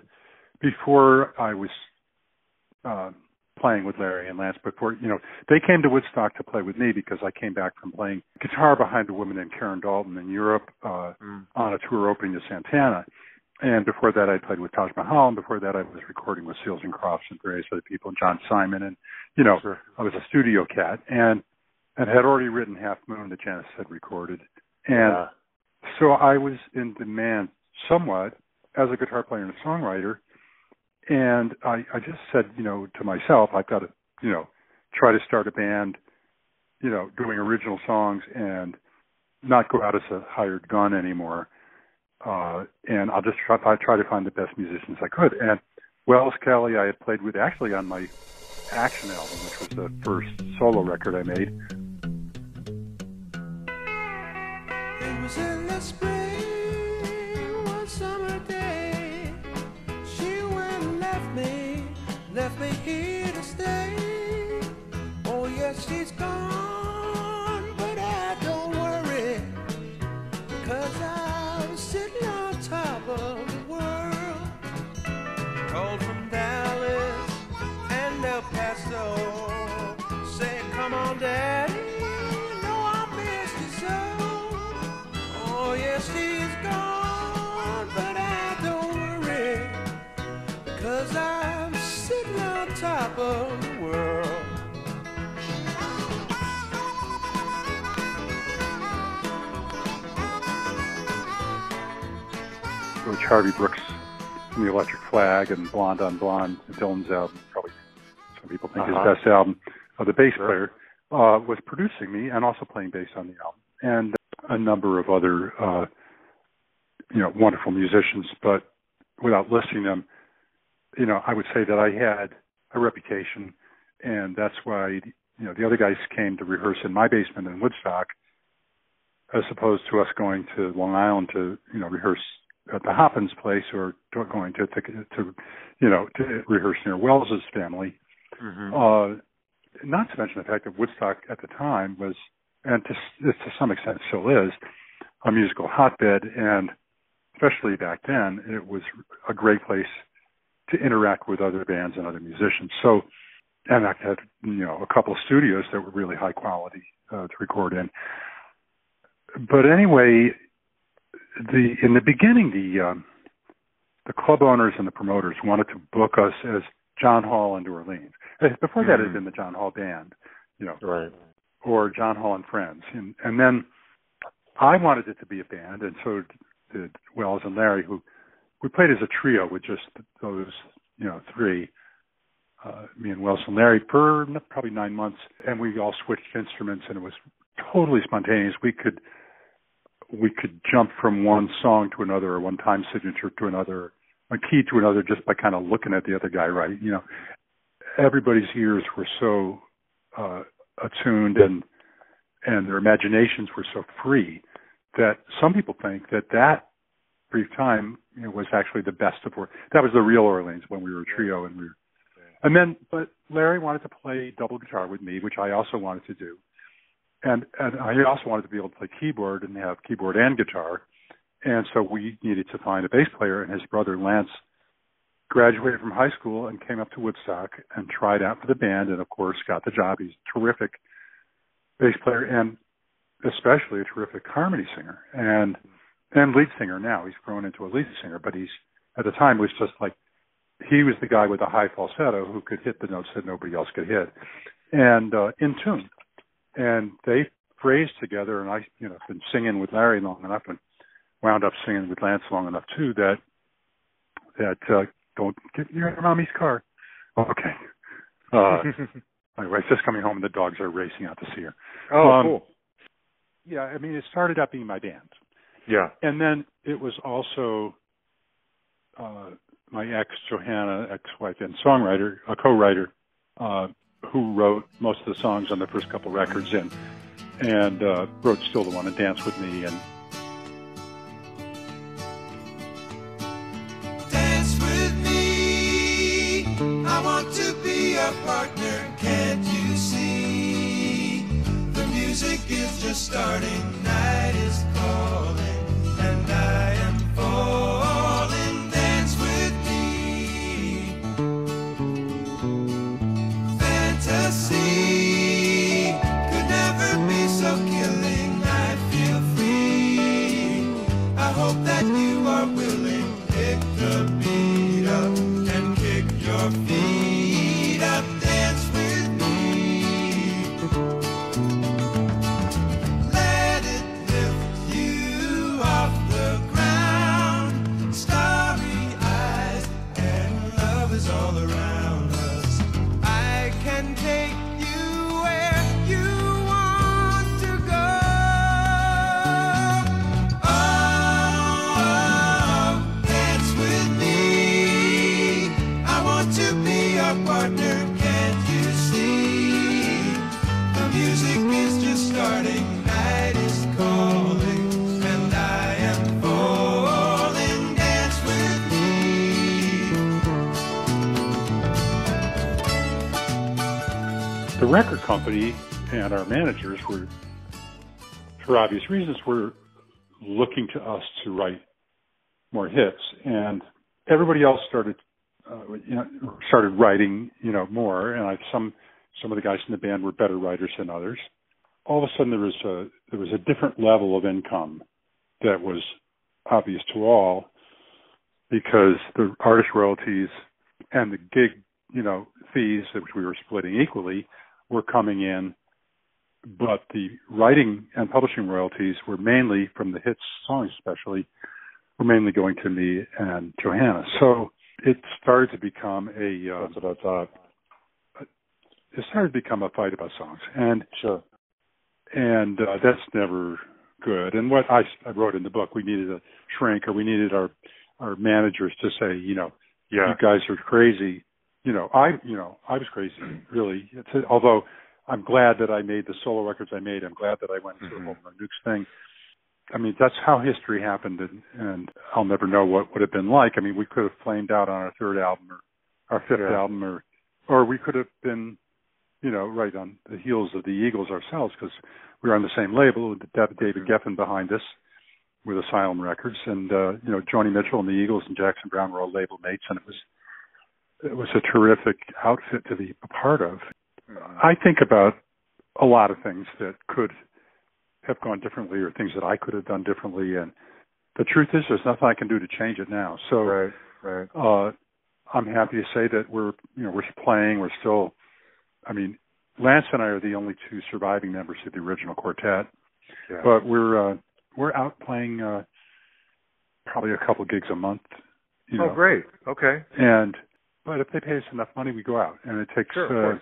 before I was uh playing with Larry and Lance before, you know, they came to Woodstock to play with me because I came back from playing guitar behind a woman named Karen Dalton in Europe uh Mm. on a tour opening to Santana. And before that, I played with Taj Mahal, and before that, I was recording with Seals and Crofts and various other people, and John Simon, and you know, Sure. I was a studio cat, and and had already written Half Moon that Janis had recorded, and Yeah. so I was in demand somewhat as a guitar player and a songwriter, and I I just said, you know, to myself, I've got to, you know, try to start a band, you know, doing original songs and not go out as a hired gun anymore. Uh, and I'll just try, I try to find the best musicians I could. And Wells Kelly, I had played with actually on my Action album, which was the first solo record I made. Me here to stay. Oh, yes, she's gone, Harvey Brooks from the Electric Flag and Blonde on Blonde, Dylan's album, probably some people think Uh-huh. his best album. Uh, the bass Sure. player uh, was producing me and also playing bass on the album, and a number of other uh, you know wonderful musicians. But without listing them, you know, I would say that I had a reputation, and that's why you know the other guys came to rehearse in my basement in Woodstock as opposed to us going to Long Island to you know rehearse at the Hoppens place or going to to, to you know to rehearse near Wells's family. Mm-hmm. Uh, not to mention the fact that Woodstock at the time was, and to to some extent still is, a musical hotbed, and especially back then, it was a great place to interact with other bands and other musicians. So, and I had you know a couple of studios that were really high quality uh, to record in. But anyway, the in the beginning, the um, the club owners and the promoters wanted to book us as John Hall and New Orleans. Uh, before that, it had been the John Hall Band, you know, Right. or John Hall and Friends, and and then I wanted it to be a band, and so did Wells and Larry, who we played as a trio with just those, you know, three, uh, me and Wells and Larry, for probably nine months, and we all switched instruments, and it was totally spontaneous. We could we could jump from one song to another, or one time signature to another, a key to another, just by kind of looking at the other guy. Right, you know, everybody's ears were so uh, attuned and and their imaginations were so free that some people think that that brief time you know, was actually the best of work. That was the real Orleans when we were a trio and we were. And then, but Larry wanted to play double guitar with me, which I also wanted to do, and and I also wanted to be able to play keyboard and have keyboard and guitar, and so we needed to find a bass player. And his brother Lance graduated from high school and came up to Woodstock and tried out for the band, and of course got the job. He's a terrific bass player and especially a terrific harmony singer and and lead singer now. He's grown into a lead singer, but he's at the time was just like he was the guy with the high falsetto who could hit the notes that nobody else could hit, and uh, in tune. And they phrased together, and I, you know, been singing with Larry long enough, and wound up singing with Lance long enough too that that uh, don't get your mommy's car. Okay. Uh, [LAUGHS] my wife's just coming home, and the dogs are racing out to see her. Oh, Um, cool. Yeah, I mean, it started out being my band, Yeah. and then it was also uh, my ex Johanna, ex-wife and songwriter, a co-writer, uh, who wrote most of the songs on the first couple records, and and uh, wrote "Still the One to Dance with Me" and Dance with me. I want to be a partner. Can't you see? The music is just starting. The record company and our managers were, for obvious reasons, were looking to us to write more hits, and everybody else started, uh, you know, started writing, you know, more. And I, some some of the guys in the band were better writers than others. All of a sudden, there was a there was a different level of income that was obvious to all because the artist royalties and the gig, you know, fees, which we were splitting equally, were coming in, but the writing and publishing royalties were mainly from the hits songs, especially, were mainly going to me and Johanna. So it started to become a uh, That's what I thought. it started to become a fight about songs, and Sure. and uh, that's never good. And what I, I wrote in the book, we needed a shrink, or we needed our our managers to say, you know, Yeah. you guys are crazy. You know, I you know I was crazy, really. It's, although I'm glad that I made the solo records I made. I'm glad that I went through Mhm. the whole Nukes thing. I mean, that's how history happened, and, and I'll never know what would have been like. I mean, we could have flamed out on our third album or our fifth Yeah. album, or or we could have been, you know, right on the heels of the Eagles ourselves because we were on the same label with Dav- David Geffen behind us with Asylum Records, and uh, you know, Joni Mitchell and the Eagles and Jackson Browne were all label mates, and it was it was a terrific outfit to be a part of. I think about a lot of things that could have gone differently or things that I could have done differently and the truth is there's nothing I can do to change it now. So Right, right. uh I'm happy to say that we're you know, we're playing, we're still I mean, Lance and I are the only two surviving members of the original quartet. Yeah. But we're uh we're out playing uh probably a couple gigs a month. You know. oh, great. Okay. And but if they pay us enough money, we go out, and it takes. Sure, uh.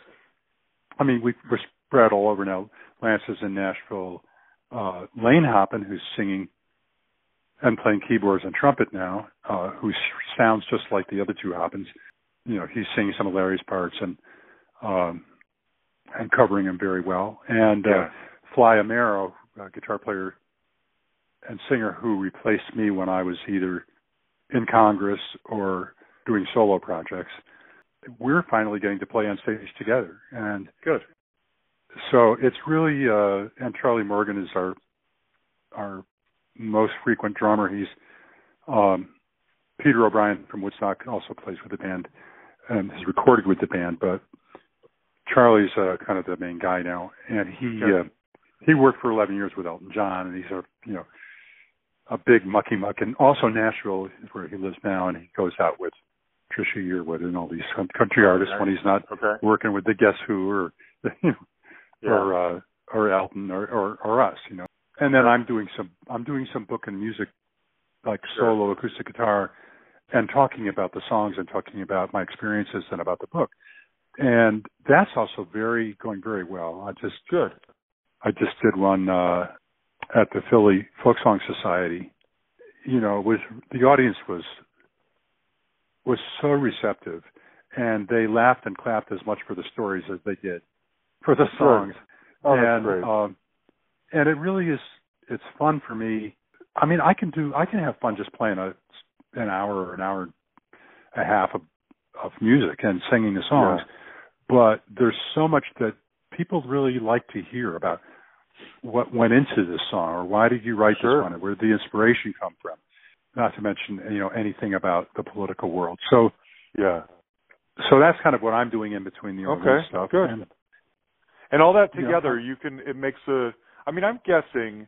I mean, we, we're spread all over now. Lance is in Nashville. Uh, Lane Hoppen, who's singing and playing keyboards and trumpet now, uh, who sounds just like the other two Hoppens. You know, he's singing some of Larry's parts and um, and covering them very well. And Yeah. uh, Fly Amero, a guitar player and singer who replaced me when I was either in Congress or doing solo projects. We're finally getting to play on stage together, and Good. so it's really. Uh, and Charlie Morgan is our our most frequent drummer. He's um, Peter O'Brien from Woodstock also plays with the band and has recorded with the band, but Charlie's uh, kind of the main guy now, and he Okay. uh, he worked for 11 years with Elton John, and he's a you know a big mucky muck, and also Nashville is where he lives now, and he goes out with Trisha Yearwood and all these country artists when he's not Okay. working with the Guess Who or [LAUGHS] you know, Yeah. or uh, or Elton or, or or us, you know. And then I'm doing some I'm doing some booking music like Sure. solo acoustic guitar and talking about the songs and talking about my experiences and about the book. And that's also very going very well. I just Good. I just did one uh at the Philly Folk Song Society. You know, was the audience was was so receptive and they laughed and clapped as much for the stories as they did for the songs. Oh, that's and great. um and it really is it's fun for me. I mean, I can do I can have fun just playing a an hour or an hour and a half of of music and singing the songs. But there's so much that people really like to hear about what went into this song or why did you write Sure. this one or where did the inspiration come from. Not to mention, you know, anything about the political world. So Yeah. so that's kind of what I'm doing in between the Okay, stuff. good. And, And all that You know, together, you can. It makes a. I mean, I'm guessing.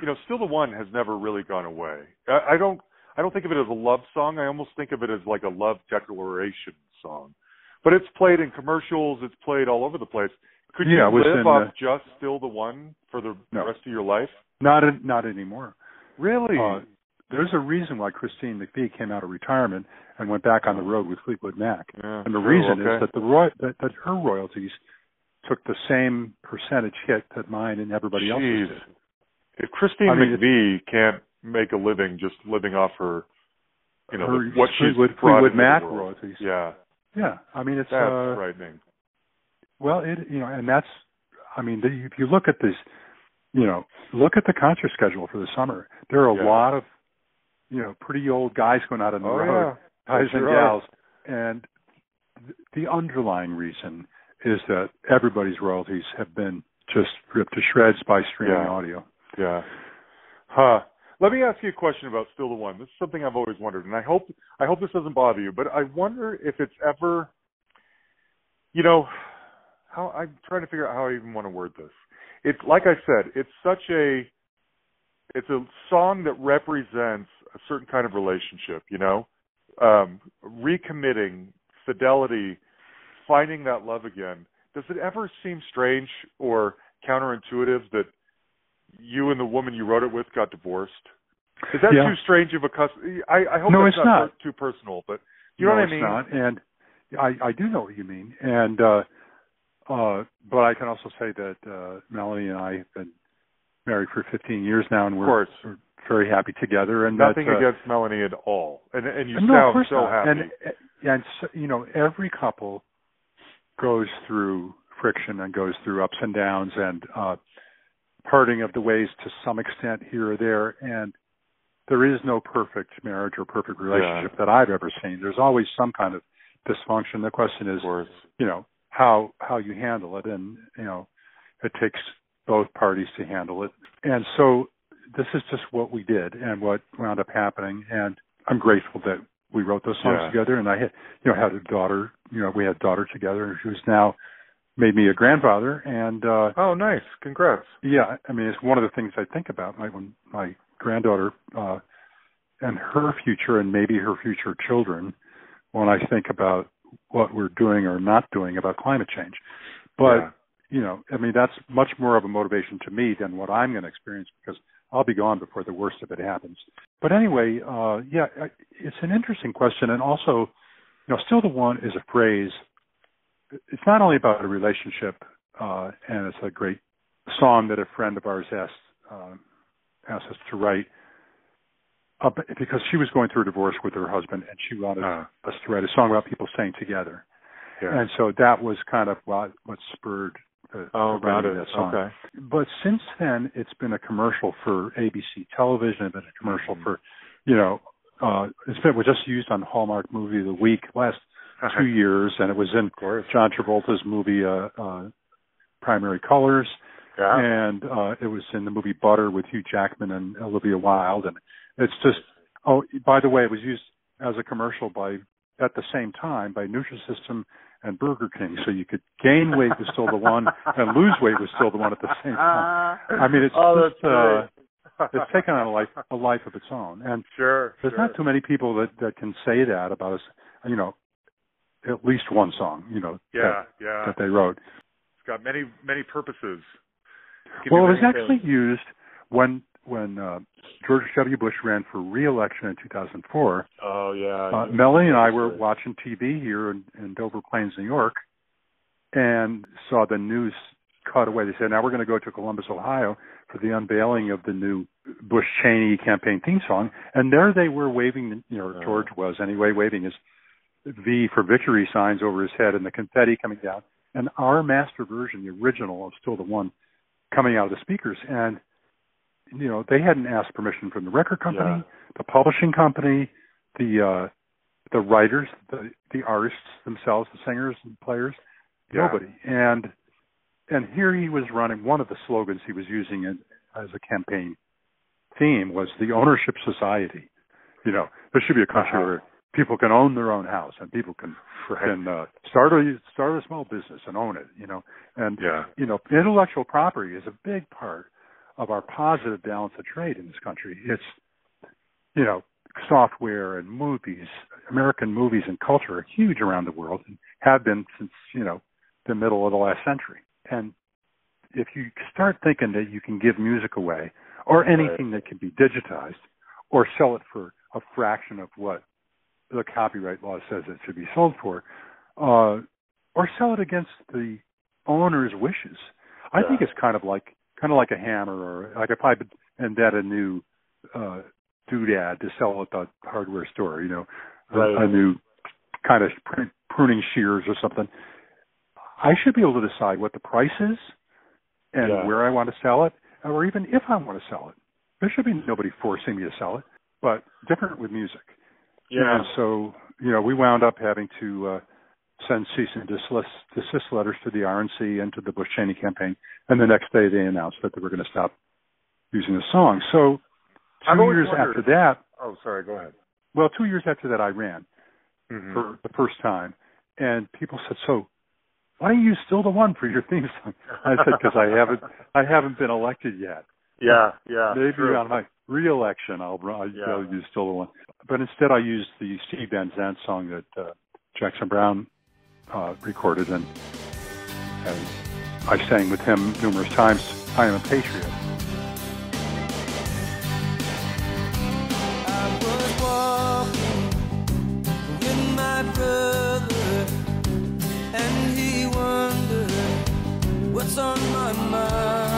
You know, still the one has never really gone away. I, I don't. I don't think of it as a love song. I almost think of it as like a love declaration song. But it's played in commercials. It's played all over the place. Could Yeah, you live off uh, just still the one for the No. rest of your life? not a, not anymore. Really? Uh, there's a reason why Christine McVie came out of retirement and went back on the road with Fleetwood Mac. yeah, And the reason okay. is that the roy- that, that her royalties took the same percentage hit that mine and everybody Jeez. else's did. If Christine I mean, McVie can't make a living just living off her, you know, Her the- what she's Fleetwood, brought Fleetwood Mac royalties. Yeah, Yeah, I mean it's that's uh, frightening. well, it you know, and that's I mean, the, if you look at this, you know, look at the concert schedule for the summer. There are a Yeah. lot of you know pretty old guys going out on the Oh road, yeah, guys and gals, and th- the underlying reason is that everybody's royalties have been just ripped to shreds by streaming Yeah. audio. Yeah. Huh. Let me ask you a question about Still the One. This is something I've always wondered, and I hope I hope this doesn't bother you, but I wonder if it's ever, you know, how I'm trying to figure out how I even want to word this. It's like I said, it's such a, it's a song that represents a certain kind of relationship. You know, um, recommitting, fidelity, finding that love again. Does it ever seem strange or counterintuitive that you and the woman you wrote it with got divorced? Is that Yeah. too strange of a custom? I, I hope No, that's it's not, not. too personal, but you know no, what I it's mean? Not. And I, I do know what you mean. And uh uh but I can also say that uh Melanie and I have been married for 15 years now, and we're, course. we're very happy together. And Nothing uh, against Melanie at all, and and you no, sound so not. happy. And and so, you know, every couple goes through friction and goes through ups and downs, and uh parting of the ways to some extent here or there, and there is no perfect marriage or perfect relationship Yeah. that I've ever seen. There's always some kind of dysfunction. The question is, you know, how how you handle it, and you know, it takes both parties to handle it. And so this is just what we did and what wound up happening. And I'm grateful that we wrote those songs Yeah. together. And I had, you know, had a daughter. You know, we had a daughter together who's now made me a grandfather. And uh Oh, nice. Congrats. yeah, I mean, it's one of the things I think about my when my granddaughter uh, and her future, and maybe her future children, when I think about what we're doing or not doing about climate change. But Yeah. you know, I mean, that's much more of a motivation to me than what I'm going to experience because I'll be gone before the worst of it happens. But anyway, uh, yeah, it's an interesting question, and also, you know, still the one is a phrase. It's not only about a relationship, uh, and it's a great song that a friend of ours asked uh, asked us to write uh, because she was going through a divorce with her husband, and she wanted Uh, us to write a song about people staying together. yeah. And so that was kind of what what spurred the, oh, writing it. that song. Okay. But since then, it's been a commercial for ABC television. It's been a commercial Mhm. for, you know, uh, it's been was just used on Hallmark Movie of the Week last two years, and it was in. John Travolta's movie uh, uh, Primary Colors, Yeah. and uh, it was in the movie Butter with Hugh Jackman and Olivia Wilde, and it's just. Oh, by the way, it was used as a commercial by at the same time by Nutrisystem and Burger King, so you could gain weight with still the one [LAUGHS] and lose weight with still the one at the same time. I mean, it's oh, just, uh, it's taken on a life a life of its own, and sure. there's sure. not too many people that that can say that about us. You know, at least one song. You know, Yeah, that, yeah. that they wrote. It's got many, many purposes. Well, it was actually used when when uh, George W. Bush ran for re-election in 2004. Oh yeah. Uh, Melanie and I were watching TV here in, in Dover Plains, New York, and saw the news cut away. They said, "Now we're going to go to Columbus, Ohio, for the unveiling of the new Bush Cheney campaign theme song." And there they were waving, you know, Oh. George was anyway, waving his V for victory signs over his head, and the confetti coming down. And our master version, the original, of still the one coming out of the speakers, and you know they hadn't asked permission from the record company, Yeah. the publishing company, the uh the writers, the the artists themselves, the singers and players, Yeah. nobody. And and here he was running one of the slogans he was using it as a campaign theme was the ownership society. You know, there should be a country Uh-huh. where people can own their own house and people can can uh, start a start a small business and own it. You know, and Yeah. you know, intellectual property is a big part of our positive balance of trade in this country. It's, you know, software and movies, American movies and culture are huge around the world and have been since, you know, the middle of the last century. And if you start thinking that you can give music away or anything that can be digitized or sell it for a fraction of what the copyright law says it should be sold for, uh, or sell it against the owner's wishes. I think it's kind of like kind of like a hammer, or like if I invent a new uh, doodad to sell at the hardware store, you know, a, Right. a new kind of pruning shears or something. I should be able to decide what the price is and Yeah. where I want to sell it, or even if I want to sell it. There should be nobody forcing me to sell it, but different with music. Yeah. And so, you know, we wound up having to uh, send cease and desist, desist letters to the RNC and to the Bush Cheney campaign. And the next day they announced that they were going to stop using the song. So 2 years wondered- after that, Oh, sorry. Go ahead. well, two years after that, I ran Mhm. for the first time, and people said, "So, why don't you still the one for your theme song?" I said, "Because I haven't, I haven't been elected yet. Yeah. Yeah. Maybe true. on my re-election, I'll, I'll, Yeah. I'll use still the one." But instead, I used the Steve Van Zandt song that uh, Jackson Browne uh, recorded, and, I sang with him numerous times. I am a patriot. Brother, and he wondered what's on my mind.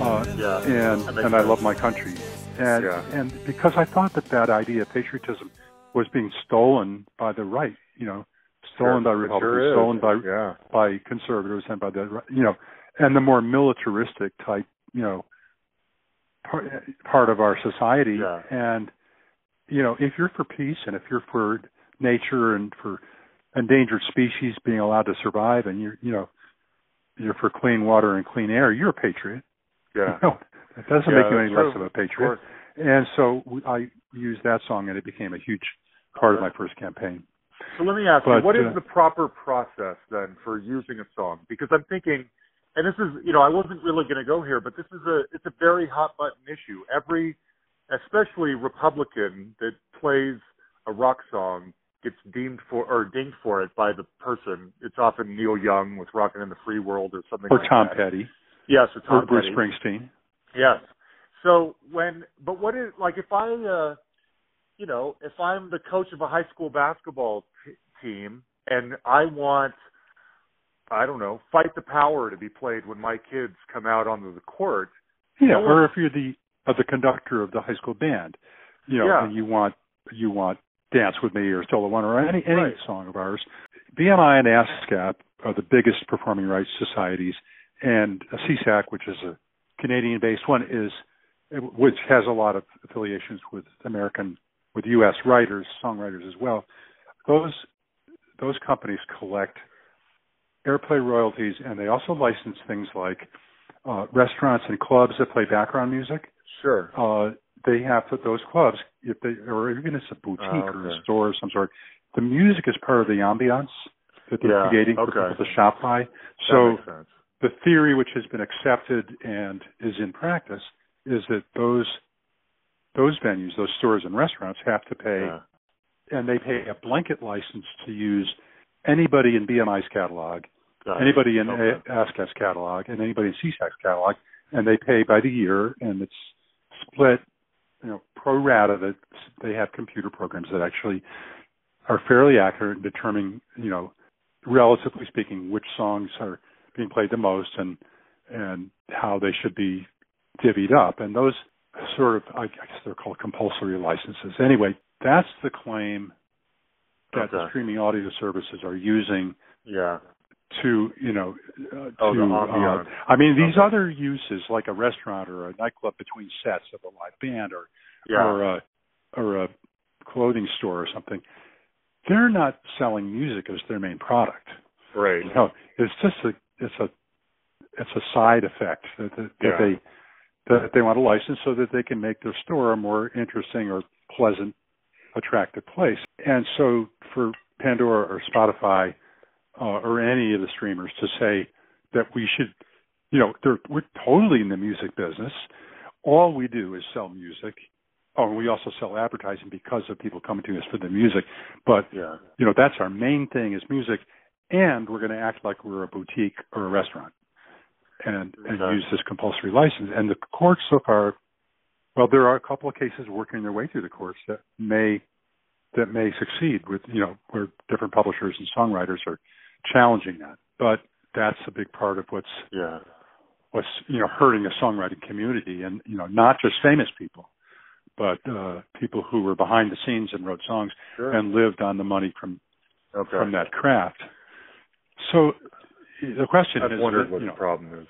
Uh, Yeah. and and I love my country, and Yeah. and because I thought that that idea of patriotism was being stolen by the right, you know, stolen by Sure, it Republicans, sure stolen by yeah. by conservatives, and by the you know, and the more militaristic type, you know, part part of our society, Yeah. and you know, if you're for peace and if you're for nature and for endangered species being allowed to survive, and you're you know, you're for clean water and clean air, you're a patriot. Yeah. [LAUGHS] No, it doesn't Yeah, make you any less true. of a patriot. course. And so I used that song, and it became a huge part of my first campaign. So let me ask But, you, what is uh, the proper process then for using a song? Because I'm thinking, and this is, you know, I wasn't really going to go here, but this is a, it's a very hot button issue. Every, especially Republican that plays a rock song gets deemed for or dinged for it by the person. It's often Neil Young with "Rockin' in the Free World" or something. Or like Tom that. Petty, Yes, or Tom or Bruce Petty. Springsteen. Yes. So when, but what is like if I, uh, you know, if I'm the coach of a high school basketball t- team and I want, I don't know, fight the power to be played when my kids come out onto the court. Yeah, No or if you're the uh, the conductor of the high school band, you know, Yeah. and you want you want "Dance with Me" or "Still the One" or any any Right. song of ours. BMI and ASCAP are the biggest performing rights societies, and a SESAC, which is a Canadian-based one, is which has a lot of affiliations with American with U.S. writers, songwriters as well. Those those companies collect airplay royalties, and they also license things like uh, restaurants and clubs that play background music. Sure. Uh, they have to, those clubs, if they or even it's a boutique Oh, or a store of some sort, the music is part of the ambiance that they're Yeah, creating for okay. people to shop by. That So makes sense. The theory which has been accepted and is in practice is that those those venues, those stores and restaurants have to pay Yeah. and they pay a blanket license to use anybody in BMI's catalog, Got it. anybody in Okay. ASCAP's catalog, and anybody in SESAC's catalog, and they pay by the year, and it's split, you know, pro rata. That they have computer programs that actually are fairly accurate in determining, you know, relatively speaking, which songs are being played the most and and how they should be divvied up. And those sort of, I guess they're called compulsory licenses. Anyway, that's the claim that the streaming audio services are using Yeah. to you know uh, Oh, to uh, I mean these Okay. other uses like a restaurant or a nightclub between sets of a live band or Yeah. or a or a clothing store or something they're not selling music as their main product Right. you know it's just a it's a it's a side effect that that, that Yeah. they that they want to license so that they can make their store a more interesting or pleasant attractive place and so for Pandora or Spotify uh, or any of the streamers to say that we should, you know, they're, we're totally in the music business. All we do is sell music. Oh, and we also sell advertising because of people coming to us for the music. But Yeah. you know, that's our main thing is music, and we're going to act like we're a boutique or a restaurant, and and Okay. use this compulsory license. And the courts so far, well, there are a couple of cases working their way through the courts that may that may succeed with you know where different publishers and songwriters are challenging that. But that's a big part of what's Yeah. what's you know hurting the songwriting community, and you know not just famous people, but uh, people who were behind the scenes and wrote songs Sure. and lived on the money from okay. from that craft. So the question I've is, wondered what you the problem is.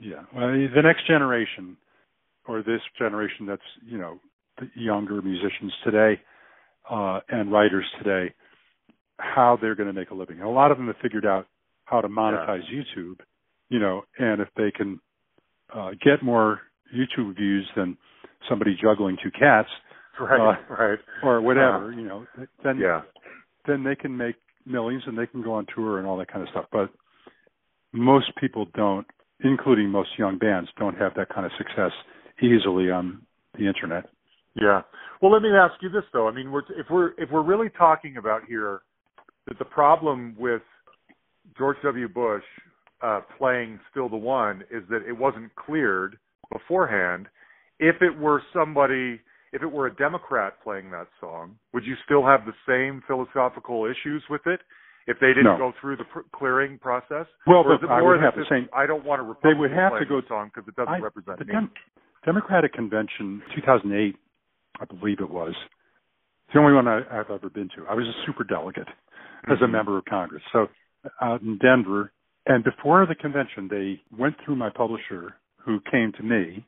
yeah, well, the next generation, or this generation that's you know the younger musicians today uh, and writers today, how they're going to make a living. A lot of them have figured out how to monetize YouTube, you know, and if they can uh, get more YouTube views than somebody juggling two cats Right. Uh, right. or whatever, you know, then Yeah. then they can make millions and they can go on tour and all that kind of stuff. But most people don't, including most young bands, don't have that kind of success easily on the internet. Yeah. Well, let me ask you this though. I mean, we're if we're if we're really talking about here that the problem with George W. Bush uh, playing "Still the One" is that it wasn't cleared beforehand. If it were somebody, if it were a Democrat playing that song, would you still have the same philosophical issues with it? If they didn't No. go through the pr- clearing process, Well, or but I would have the same- I don't want to They would have to go- song because it doesn't I- represent the me. Dem- Democratic Convention, 2008, I believe it was. It's the only one I, I've ever been to. I was a super delegate as a Mhm. member of Congress. So out in Denver, and before the convention, they went through my publisher, who came to me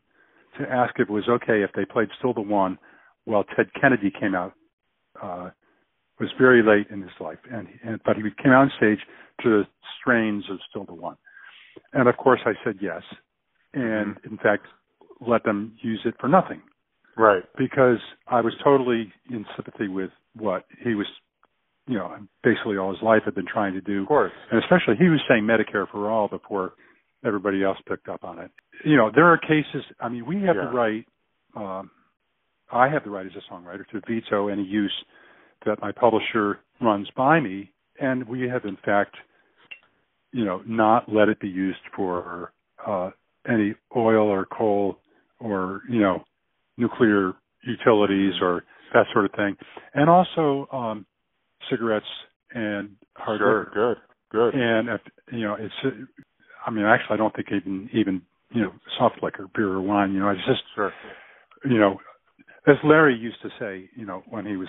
to ask if it was okay if they played "Still the One" while Ted Kennedy came out. Uh, was very late in his life, and, and but he came out on stage to the strains of "Still the One," and of course I said yes, and in fact let them use it for nothing Right. because I was totally in sympathy with what he was, you know, basically all his life had been trying to do. Of course. And especially he was saying Medicare for all before everybody else picked up on it. You know, there are cases, I mean, we have Yeah. the right, um, I have the right as a songwriter to veto any use that my publisher runs by me. And we have, in fact, you know, not let it be used for uh, any oil or coal or, you know, nuclear utilities or that sort of thing. And also um, cigarettes and hard Sure. liquor Good. Good. and you know it's i mean actually i don't think even even you know soft liquor beer or wine you know it's just Sure. you know as larry used to say you know when he was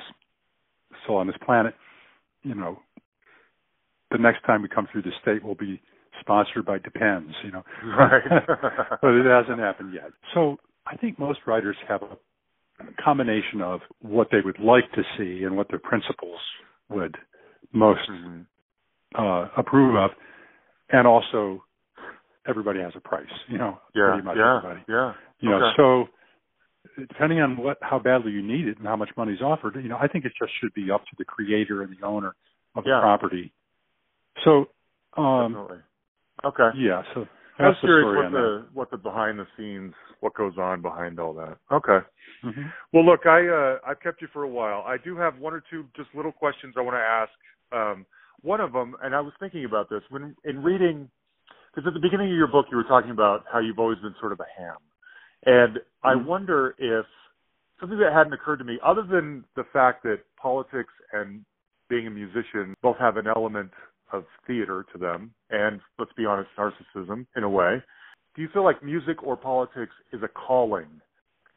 still on this planet you know the next time we come through the state will be sponsored by depends you know Right. [LAUGHS] but it hasn't happened yet so i think most writers have a combination of what they would like to see and what their principles would most Mhm. uh, approve of, and also everybody has a price. You know, Yeah. pretty much Yeah. everybody. Yeah. You know, Okay. so depending on what how badly you need it and how much money's offered, you know, I think it just should be up to the creator and the owner of the Yeah. property. So, um, Definitely. Okay. yeah. So I was that's the curious story what on the what the behind the scenes, what goes on behind all that. Okay. that. hmm Well, look, I uh, I've kept you for a while. I do have one or two just little questions I want to ask. Um, one of them, and I was thinking about this when in reading, because at the beginning of your book you were talking about how you've always been sort of a ham, and I Mhm. wonder if something that hadn't occurred to me, other than the fact that politics and being a musician both have an element of theater to them, and let's be honest, narcissism in a way. Do you feel like music or politics is a calling?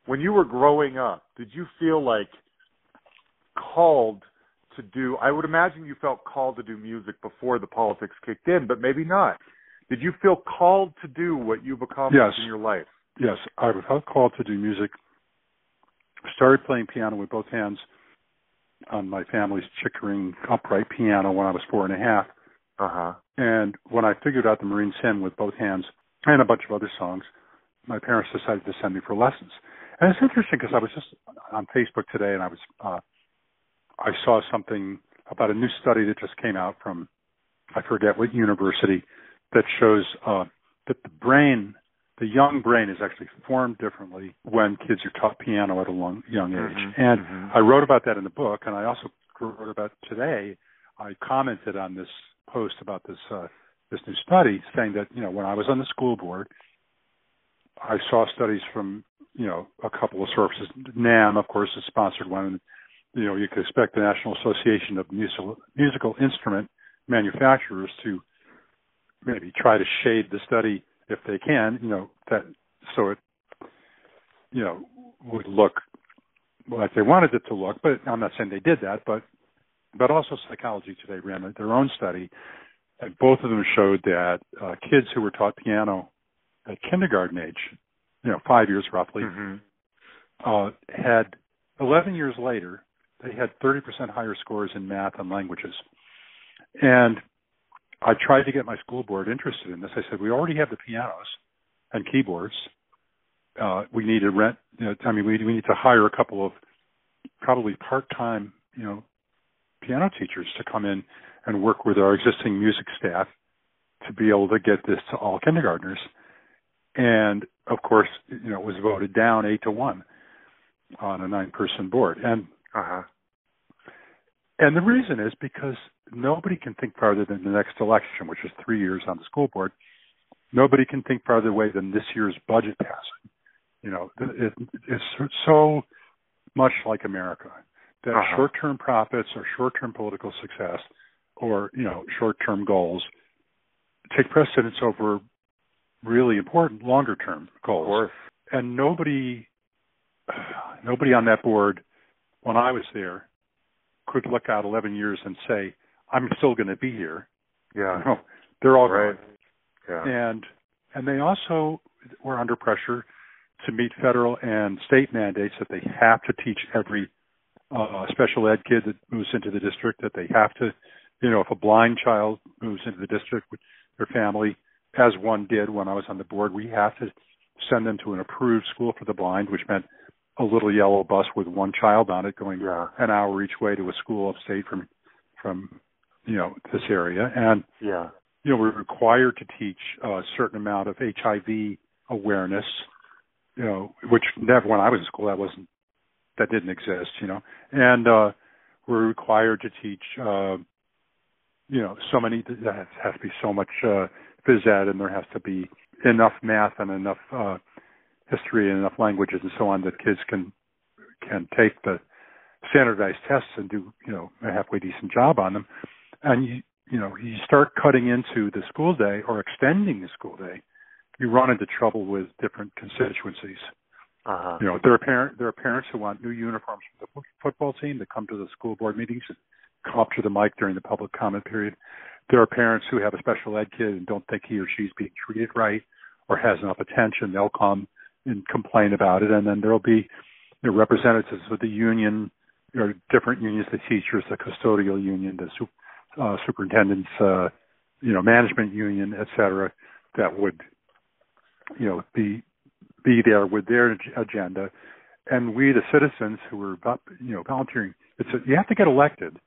When you were growing up, did you feel like called to do? I would imagine you felt called to do music before the politics kicked in, but maybe not. Did you feel called to do what you've accomplished Yes. in your life? Yes, I was felt called to do music. Started playing piano with both hands on my family's Chickering upright piano when I was four and a half. Uh huh. And when I figured out the Marines' Hymn with both hands and a bunch of other songs, my parents decided to send me for lessons. And it's interesting because I was just on Facebook today and I was uh, I saw something about a new study that just came out from I forget what university that shows uh, that the brain, the young brain, is actually formed differently when kids are taught piano at a long, young age. Mhm, And mhm. I wrote about that in the book, and I also wrote about today. I commented on this post about this uh, this new study, saying that you know when I was on the school board, I saw studies from you know a couple of sources. NAMM, of course, is sponsored one, and you know you could expect the National Association of Musical Musical Instrument Manufacturers to maybe try to shade the study if they can, you know that so it you know would look like they wanted it to look. But I'm not saying they did that, but but also Psychology Today ran their own study, and both of them showed that uh, kids who were taught piano at kindergarten age, you know, five years roughly, hmm uh, had 11 years later, they had 30% higher scores in math and languages. And I tried to get my school board interested in this. I said, we already have the pianos and keyboards. Uh, we need to rent, you know, I mean, we, we need to hire a couple of probably part-time, you know, piano teachers to come in and work with our existing music staff to be able to get this to all kindergartners. And of course, you know, it was voted down eight to one on a nine person board. And Uh huh. And the reason is because nobody can think farther than the next election, which is three years on the school board. nobody can think farther away than this year's budget passing. You know, it, it's so much like America that uh-huh. short-term profits or short-term political success or you know short-term goals take precedence over really important longer-term goals. And nobody, nobody on that board when I was there could look out 11 years and say, "I'm still going to be here." Yeah, you know, they're all right. Gone. Yeah, and and they also were under pressure to meet federal and state mandates that they have to teach every uh, special ed kid that moves into the district that they have to, you know, if a blind child moves into the district with their family, as one did when I was on the board, we have to send them to an approved school for the blind, which meant a little yellow bus with one child on it going yeah. an hour each way to a school upstate from from you know this area. And yeah. you know we're required to teach a certain amount of HIV awareness you know which never when I was in school that wasn't that didn't exist you know. And uh we're required to teach uh you know so many that has to be so much uh phys ed and there has to be enough math and enough uh history and enough languages and so on that kids can can take the standardized tests and do you know a halfway decent job on them. And you you know you start cutting into the school day or extending the school day you run into trouble with different constituencies. Uh-huh. you know there are parent there are parents who want new uniforms for the football team that come to the school board meetings and come up to the mic during the public comment period. There are parents who have a special ed kid and don't think he or she's being treated right or has enough attention. They'll come and complain about it. And then there'll be you know, representatives of the union, know, different unions, the teachers, the custodial union, the uh, superintendents, uh, you know, management union, et cetera, that would, you know, be be there with their agenda. And we, the citizens who are, you know, volunteering, it's a, you have to get elected,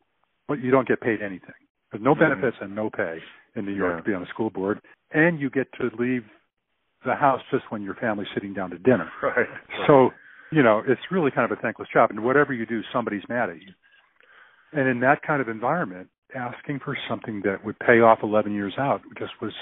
but you don't get paid anything. There's no benefits and no pay in New York yeah. to be on a school board, and you get to leave the house just when your family's sitting down to dinner. [LAUGHS] Right. So, you know, it's really kind of a thankless job. And whatever you do, somebody's mad at you. And in that kind of environment, asking for something that would pay off 11 years out just was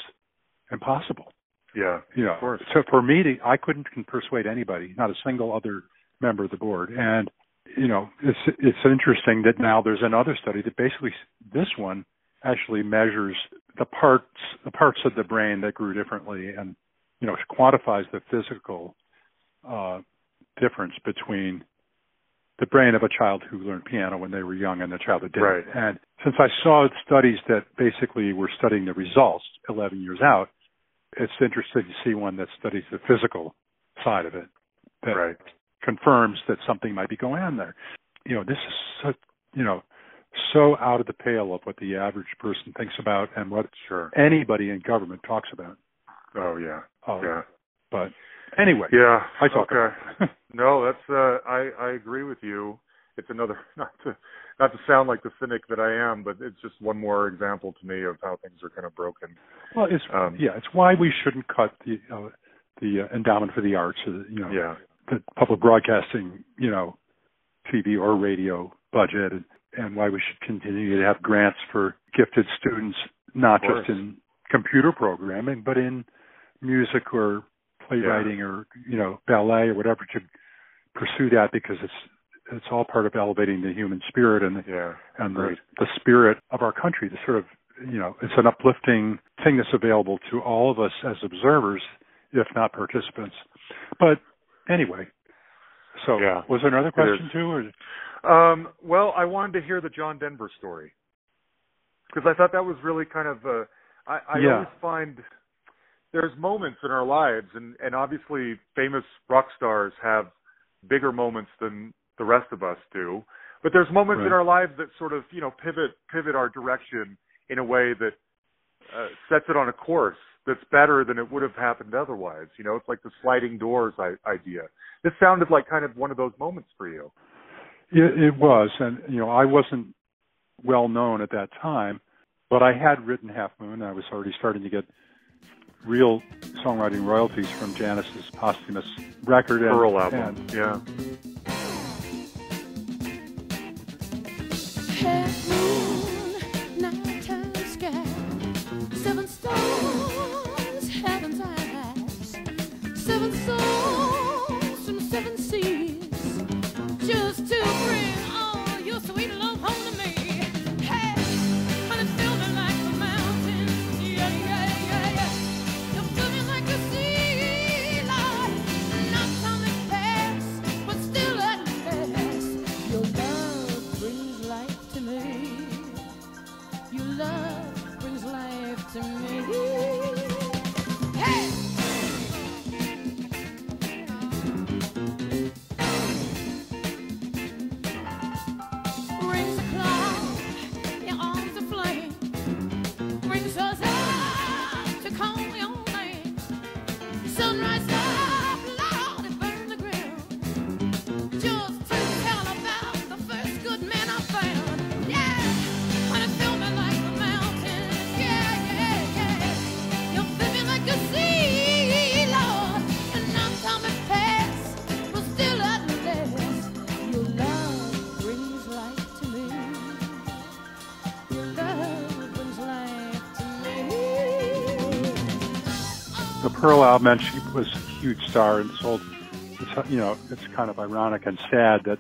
impossible. Yeah. You know, of course. so for me, to, I couldn't persuade anybody, not a single other member of the board. And, you know, it's, it's interesting that now there's another study that basically, this one actually measures the parts, the parts of the brain that grew differently and you know quantifies the physical uh, difference between the brain of a child who learned piano when they were young and the child that didn't. Right. And since I saw studies that basically were studying the results 11 years out, it's interesting to see one that studies the physical side of it that right. confirms that something might be going on there. You know, this is so, you know so out of the pale of what the average person thinks about and what sure. anybody in government talks about. Oh yeah. Oh, yeah. But anyway, yeah. I talk okay. [LAUGHS] no, that's uh, I I agree with you. It's another [LAUGHS] not to not to sound like the cynic that I am, but it's just one more example to me of how things are kind of broken. Well, it's um, yeah, it's why we shouldn't cut the uh, the uh, endowment for the arts, uh, you know, yeah. the public broadcasting, you know, TV or radio budget, and, and why we should continue to have grants for gifted students, not just in computer programming, but in music or playwriting yeah. or you know ballet or whatever to pursue that because it's it's all part of elevating the human spirit and yeah, and the, the spirit of our country. The sort of you know it's an uplifting thing that's available to all of us as observers, if not participants. But anyway, so yeah. was there another question too? Or? Um, well, I wanted to hear the John Denver story because I thought that was really kind of. Uh, I, I yeah. always find there's moments in our lives and and obviously famous rock stars have bigger moments than the rest of us do but there's moments right. in our lives that sort of you know pivot pivot our direction in a way that uh, sets it on a course that's better than it would have happened otherwise. You know it's like the sliding doors I- idea. This sounded like kind of one of those moments for you. It, it was and you know i wasn't well known at that time but i had written half moon i was already starting to get real songwriting royalties from Janis's posthumous record and, Pearl album. And, yeah. to me. Album, and she was a huge star and sold. It's, you know, it's kind of ironic and sad that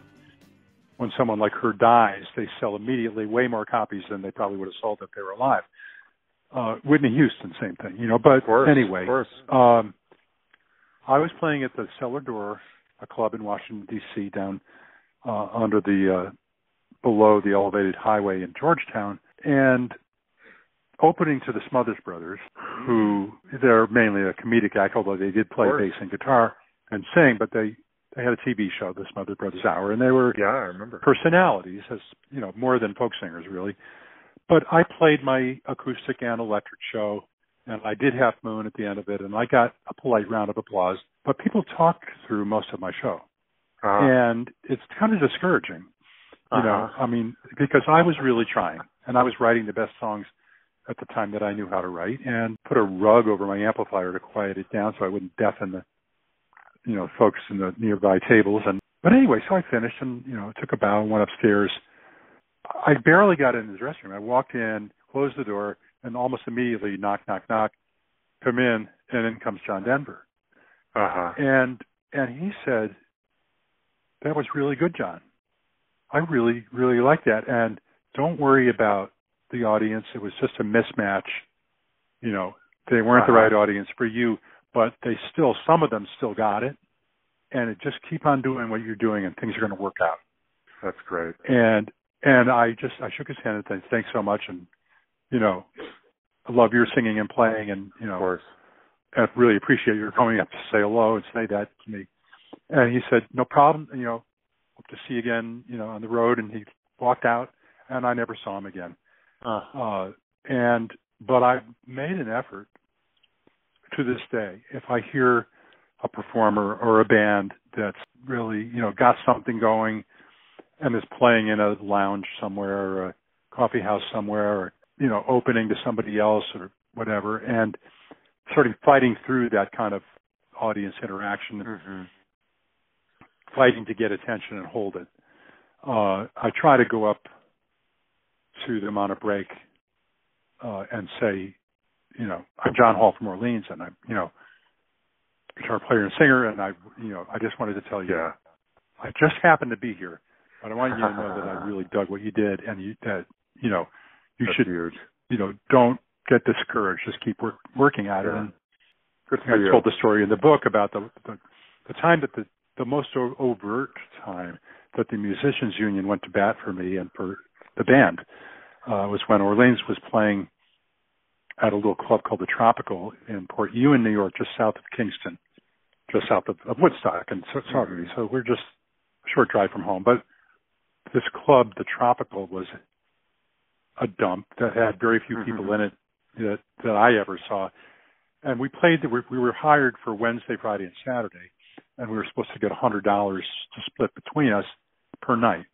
when someone like her dies, they sell immediately way more copies than they probably would have sold if they were alive. Uh, Whitney Houston, same thing, you know. But course, anyway, um, I was playing at the Cellar Door, a club in Washington D.C. down uh, under the uh, below the elevated highway in Georgetown, and opening to the Smothers Brothers, who they're mainly a comedic act, although they did play bass and guitar and sing, but they they had a TV show, the Smothers Brothers Hour, and they were yeah, I remember personalities as you know more than folk singers really. But I played my acoustic and electric show, and I did Half Moon at the end of it, and I got a polite round of applause. But people talked through most of my show, uh-huh. and it's kind of discouraging. You uh-huh. know, I mean, because I was really trying, and I was writing the best songs at the time that I knew how to write and put a rug over my amplifier to quiet it down so I wouldn't deafen the you know folks in the nearby tables. And but anyway so I finished and you know took a bow and went upstairs. I barely got in the dressing room. I walked in closed the door and almost immediately knock knock knock come in and in comes John Denver. Uh-huh. And and he said that was really good John. I really really like that. And don't worry about the audience. It was just a mismatch. You know, they weren't uh-huh. the right audience for you, but they still, some of them still got it. And it just keep on doing what you're doing, and things are going to work out. That's great. And and I just I shook his hand and said thanks so much, and you know, I love your singing and playing, and you know, of course. I really appreciate your coming up to say hello and say that to me. And he said, no problem. You know, hope to see you again. You know, on the road. And he walked out, and I never saw him again. Uh. Uh, and but I've made an effort to this day. If I hear a performer or a band that's really you know got something going and is playing in a lounge somewhere or a coffee house somewhere or you know opening to somebody else or whatever and sort of fighting through that kind of audience interaction mm-hmm. fighting to get attention and hold it uh i try to go up to them on a break uh, and say, you know, I'm John Hall from Orleans, and I'm, you know, guitar player and singer, and I, you know, I just wanted to tell you, yeah. I just happened to be here, but I want you to know that I [LAUGHS] really dug what you did, and you that, you know, you That's should, huge. you know, don't get discouraged. Just keep work, working at it. Yeah. And Good I you. told the story in the book about the the, the time that the the most overt time that the musicians union went to bat for me and for the band uh, was when Orleans was playing at a little club called the Tropical in Port Ewen, New York, just south of Kingston, just south of, of Woodstock and so, Saugerties. So we're just a short drive from home. But this club, the Tropical, was a dump that had very few people in it that that I ever saw. And we played. We, we were hired for Wednesday, Friday, and Saturday, and we were supposed to get a hundred dollars to split between us per night,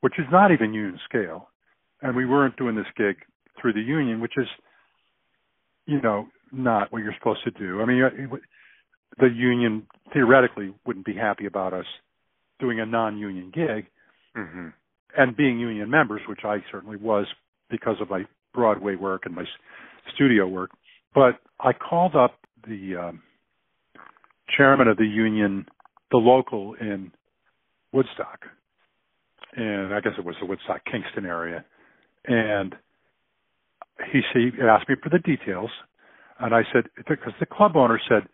which is not even union scale and we weren't doing this gig through the union, which is, you know, not what you're supposed to do. I mean, the union theoretically wouldn't be happy about us doing a non-union gig mm-hmm. and being union members, which I certainly was because of my Broadway work and my studio work. But I called up the um, chairman of the union, the local in Woodstock, and I guess it was the Woodstock Kingston area, and he, he asked me for the details, and I said because the club owner said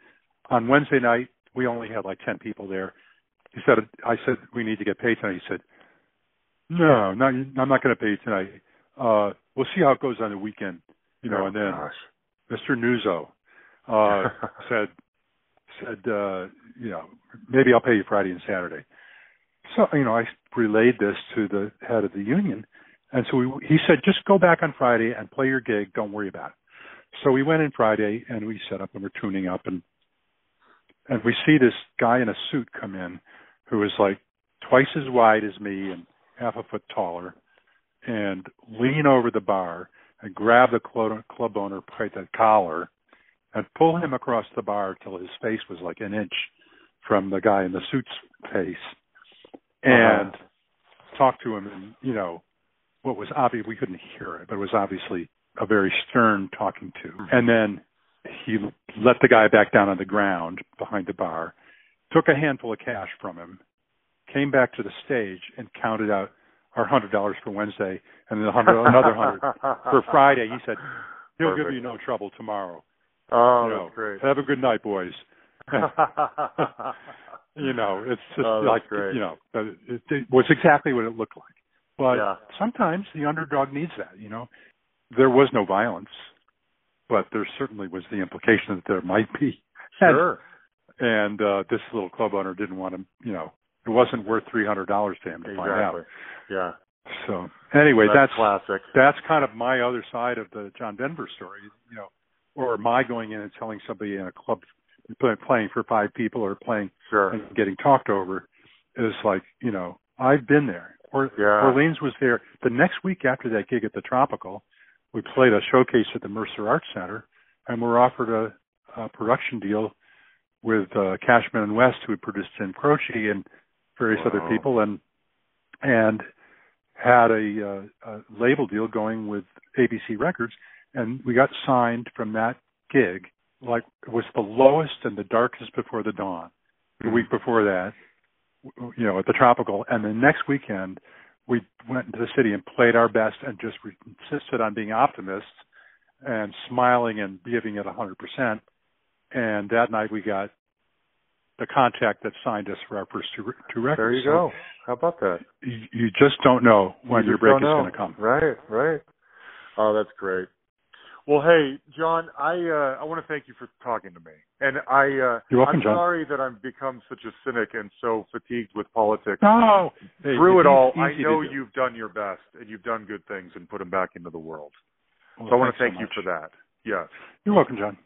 on Wednesday night we only had like ten people there. He said I said we need to get paid tonight. He said no, not, I'm not going to pay you tonight. Uh, we'll see how it goes on the weekend, you know. oh, and then gosh. Mr. Nuzzo uh, [LAUGHS] said said uh, you know maybe I'll pay you Friday and Saturday. So you know I relayed this to the head of the union, And so we, he said, just go back on Friday and play your gig. Don't worry about it. So we went in Friday and we set up and we're tuning up and and we see this guy in a suit come in who is like twice as wide as me and half a foot taller and lean over the bar and grab the club, club owner by the collar and pull him across the bar till his face was like an inch from the guy in the suit's face and uh-huh. talk to him and you know what was obvious we couldn't hear it but it was obviously a very stern talking to mm-hmm. and then he let the guy back down on the ground behind the bar took a handful of cash from him came back to the stage and counted out our hundred dollars for Wednesday and then hundred [LAUGHS] another hundred for Friday. He said he'll Perfect. give you no trouble tomorrow. Oh, you know, that's great. Have a good night, boys. [LAUGHS] [LAUGHS] you know, it's just oh, like great. you know, it, it was exactly what it looked like. But yeah. sometimes the underdog needs that. You know, there was no violence, but there certainly was the implication that there might be. Sure. And, and uh this little club owner didn't want to, you know, it wasn't worth three hundred dollars to him to exactly. find out. Yeah. So anyway, that's, that's classic. That's kind of my other side of the John Denver story, you know, or my going in and telling somebody in a club playing for five people or playing sure. and getting talked over is like, you know, I've been there. Or yeah. Orleans was there. The next week after that gig at the Tropical, we played a showcase at the Mercer Arts Center, and we're offered a, a production deal with uh, Cashman and West, who had produced Jim Croce and various wow. other people, and and had a, uh, a label deal going with ABC Records, and we got signed from that gig. Like it was the lowest and the darkest before the dawn. The mm-hmm. week before that, you know, at the Tropical, and the next weekend we went into the city and played our best and just insisted on being optimists and smiling and giving it a hundred percent. And that night we got the contact that signed us for our first two, two records. There you so go. How about that? You, you just don't know when you your break is going to come. Right, right. Oh, that's great. Well, hey, John, I uh, I want to thank you for talking to me, and I uh, You're welcome, I'm John. sorry that I've become such a cynic and so fatigued with politics. No, hey, Through it all, I know do. you've done your best and you've done good things and put them back into the world. Well, so I want to thank so you for that. Yes. You're welcome, John.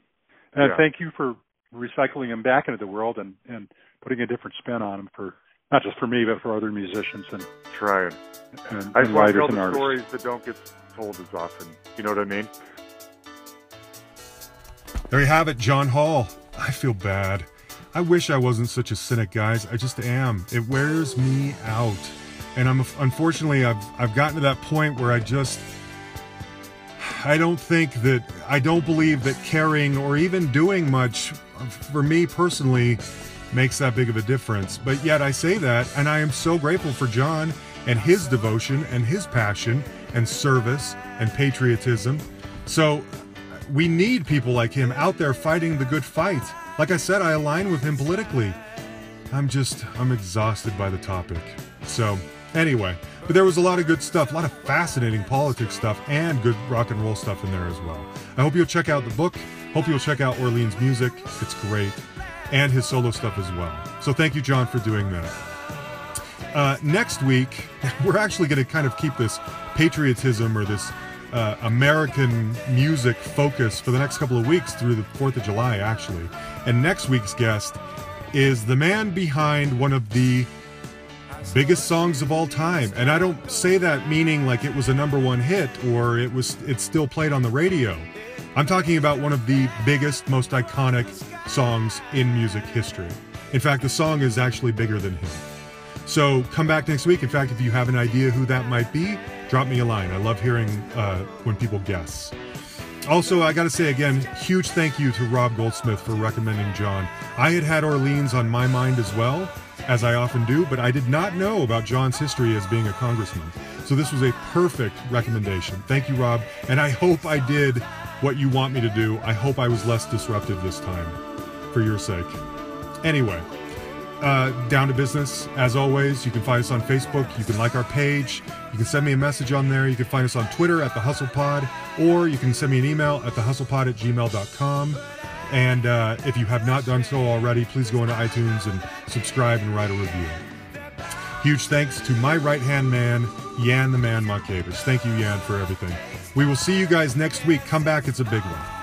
And Yeah. thank you for recycling them back into the world and and putting a different spin on them for not just for me but for other musicians and Trying. and, I just and want to tell the artists. stories that don't get told as often. You know what I mean? There you have it, John Hall. I feel bad. I wish I wasn't such a cynic, guys. I just am. It wears me out. And I'm unfortunately I've I've gotten to that point where I just I don't think that I don't believe that caring or even doing much for me personally makes that big of a difference. But yet I say that and I am so grateful for John and his devotion and his passion and service and patriotism. So we need people like him out there fighting the good fight. Like I said, I align with him politically. I'm just, I'm exhausted by the topic. So, anyway, but there was a lot of good stuff, a lot of fascinating politics stuff, and good rock and roll stuff in there as well. I hope you'll check out the book. Hope you'll check out Orleans' music. It's great. And his solo stuff as well. So, thank you, John, for doing that. Uh, next week, [LAUGHS] we're actually going to kind of keep this patriotism or this uh, American music focus for the next couple of weeks through the 4th of July, actually. And next week's guest is the man behind one of the biggest songs of all time. And I don't say that meaning like it was a number one hit or it was it's still played on the radio. I'm talking about one of the biggest, most iconic songs in music history. In fact, the song is actually bigger than him. So come back next week. In fact, if you have an idea who that might be, drop me a line. I love hearing uh, when people guess. Also, I got to say again, huge thank you to Rob Goldsmith for recommending John. I had had Orleans on my mind as well, as I often do, but I did not know about John's history as being a congressman. So this was a perfect recommendation. Thank you, Rob. And I hope I did what you want me to do. I hope I was less disruptive this time for your sake. Anyway, uh, down to business. As always, you can find us on Facebook. You can like our page. You can send me a message on there. You can find us on Twitter at the Hustle Pod, or you can send me an email at thehustlepod at gmail.com. And uh, if you have not done so already, please go into iTunes and subscribe and write a review. Huge thanks to my right hand man, Yan the Man Monkevich. Thank you, Yan, for everything. We will see you guys next week. Come back, it's a big one.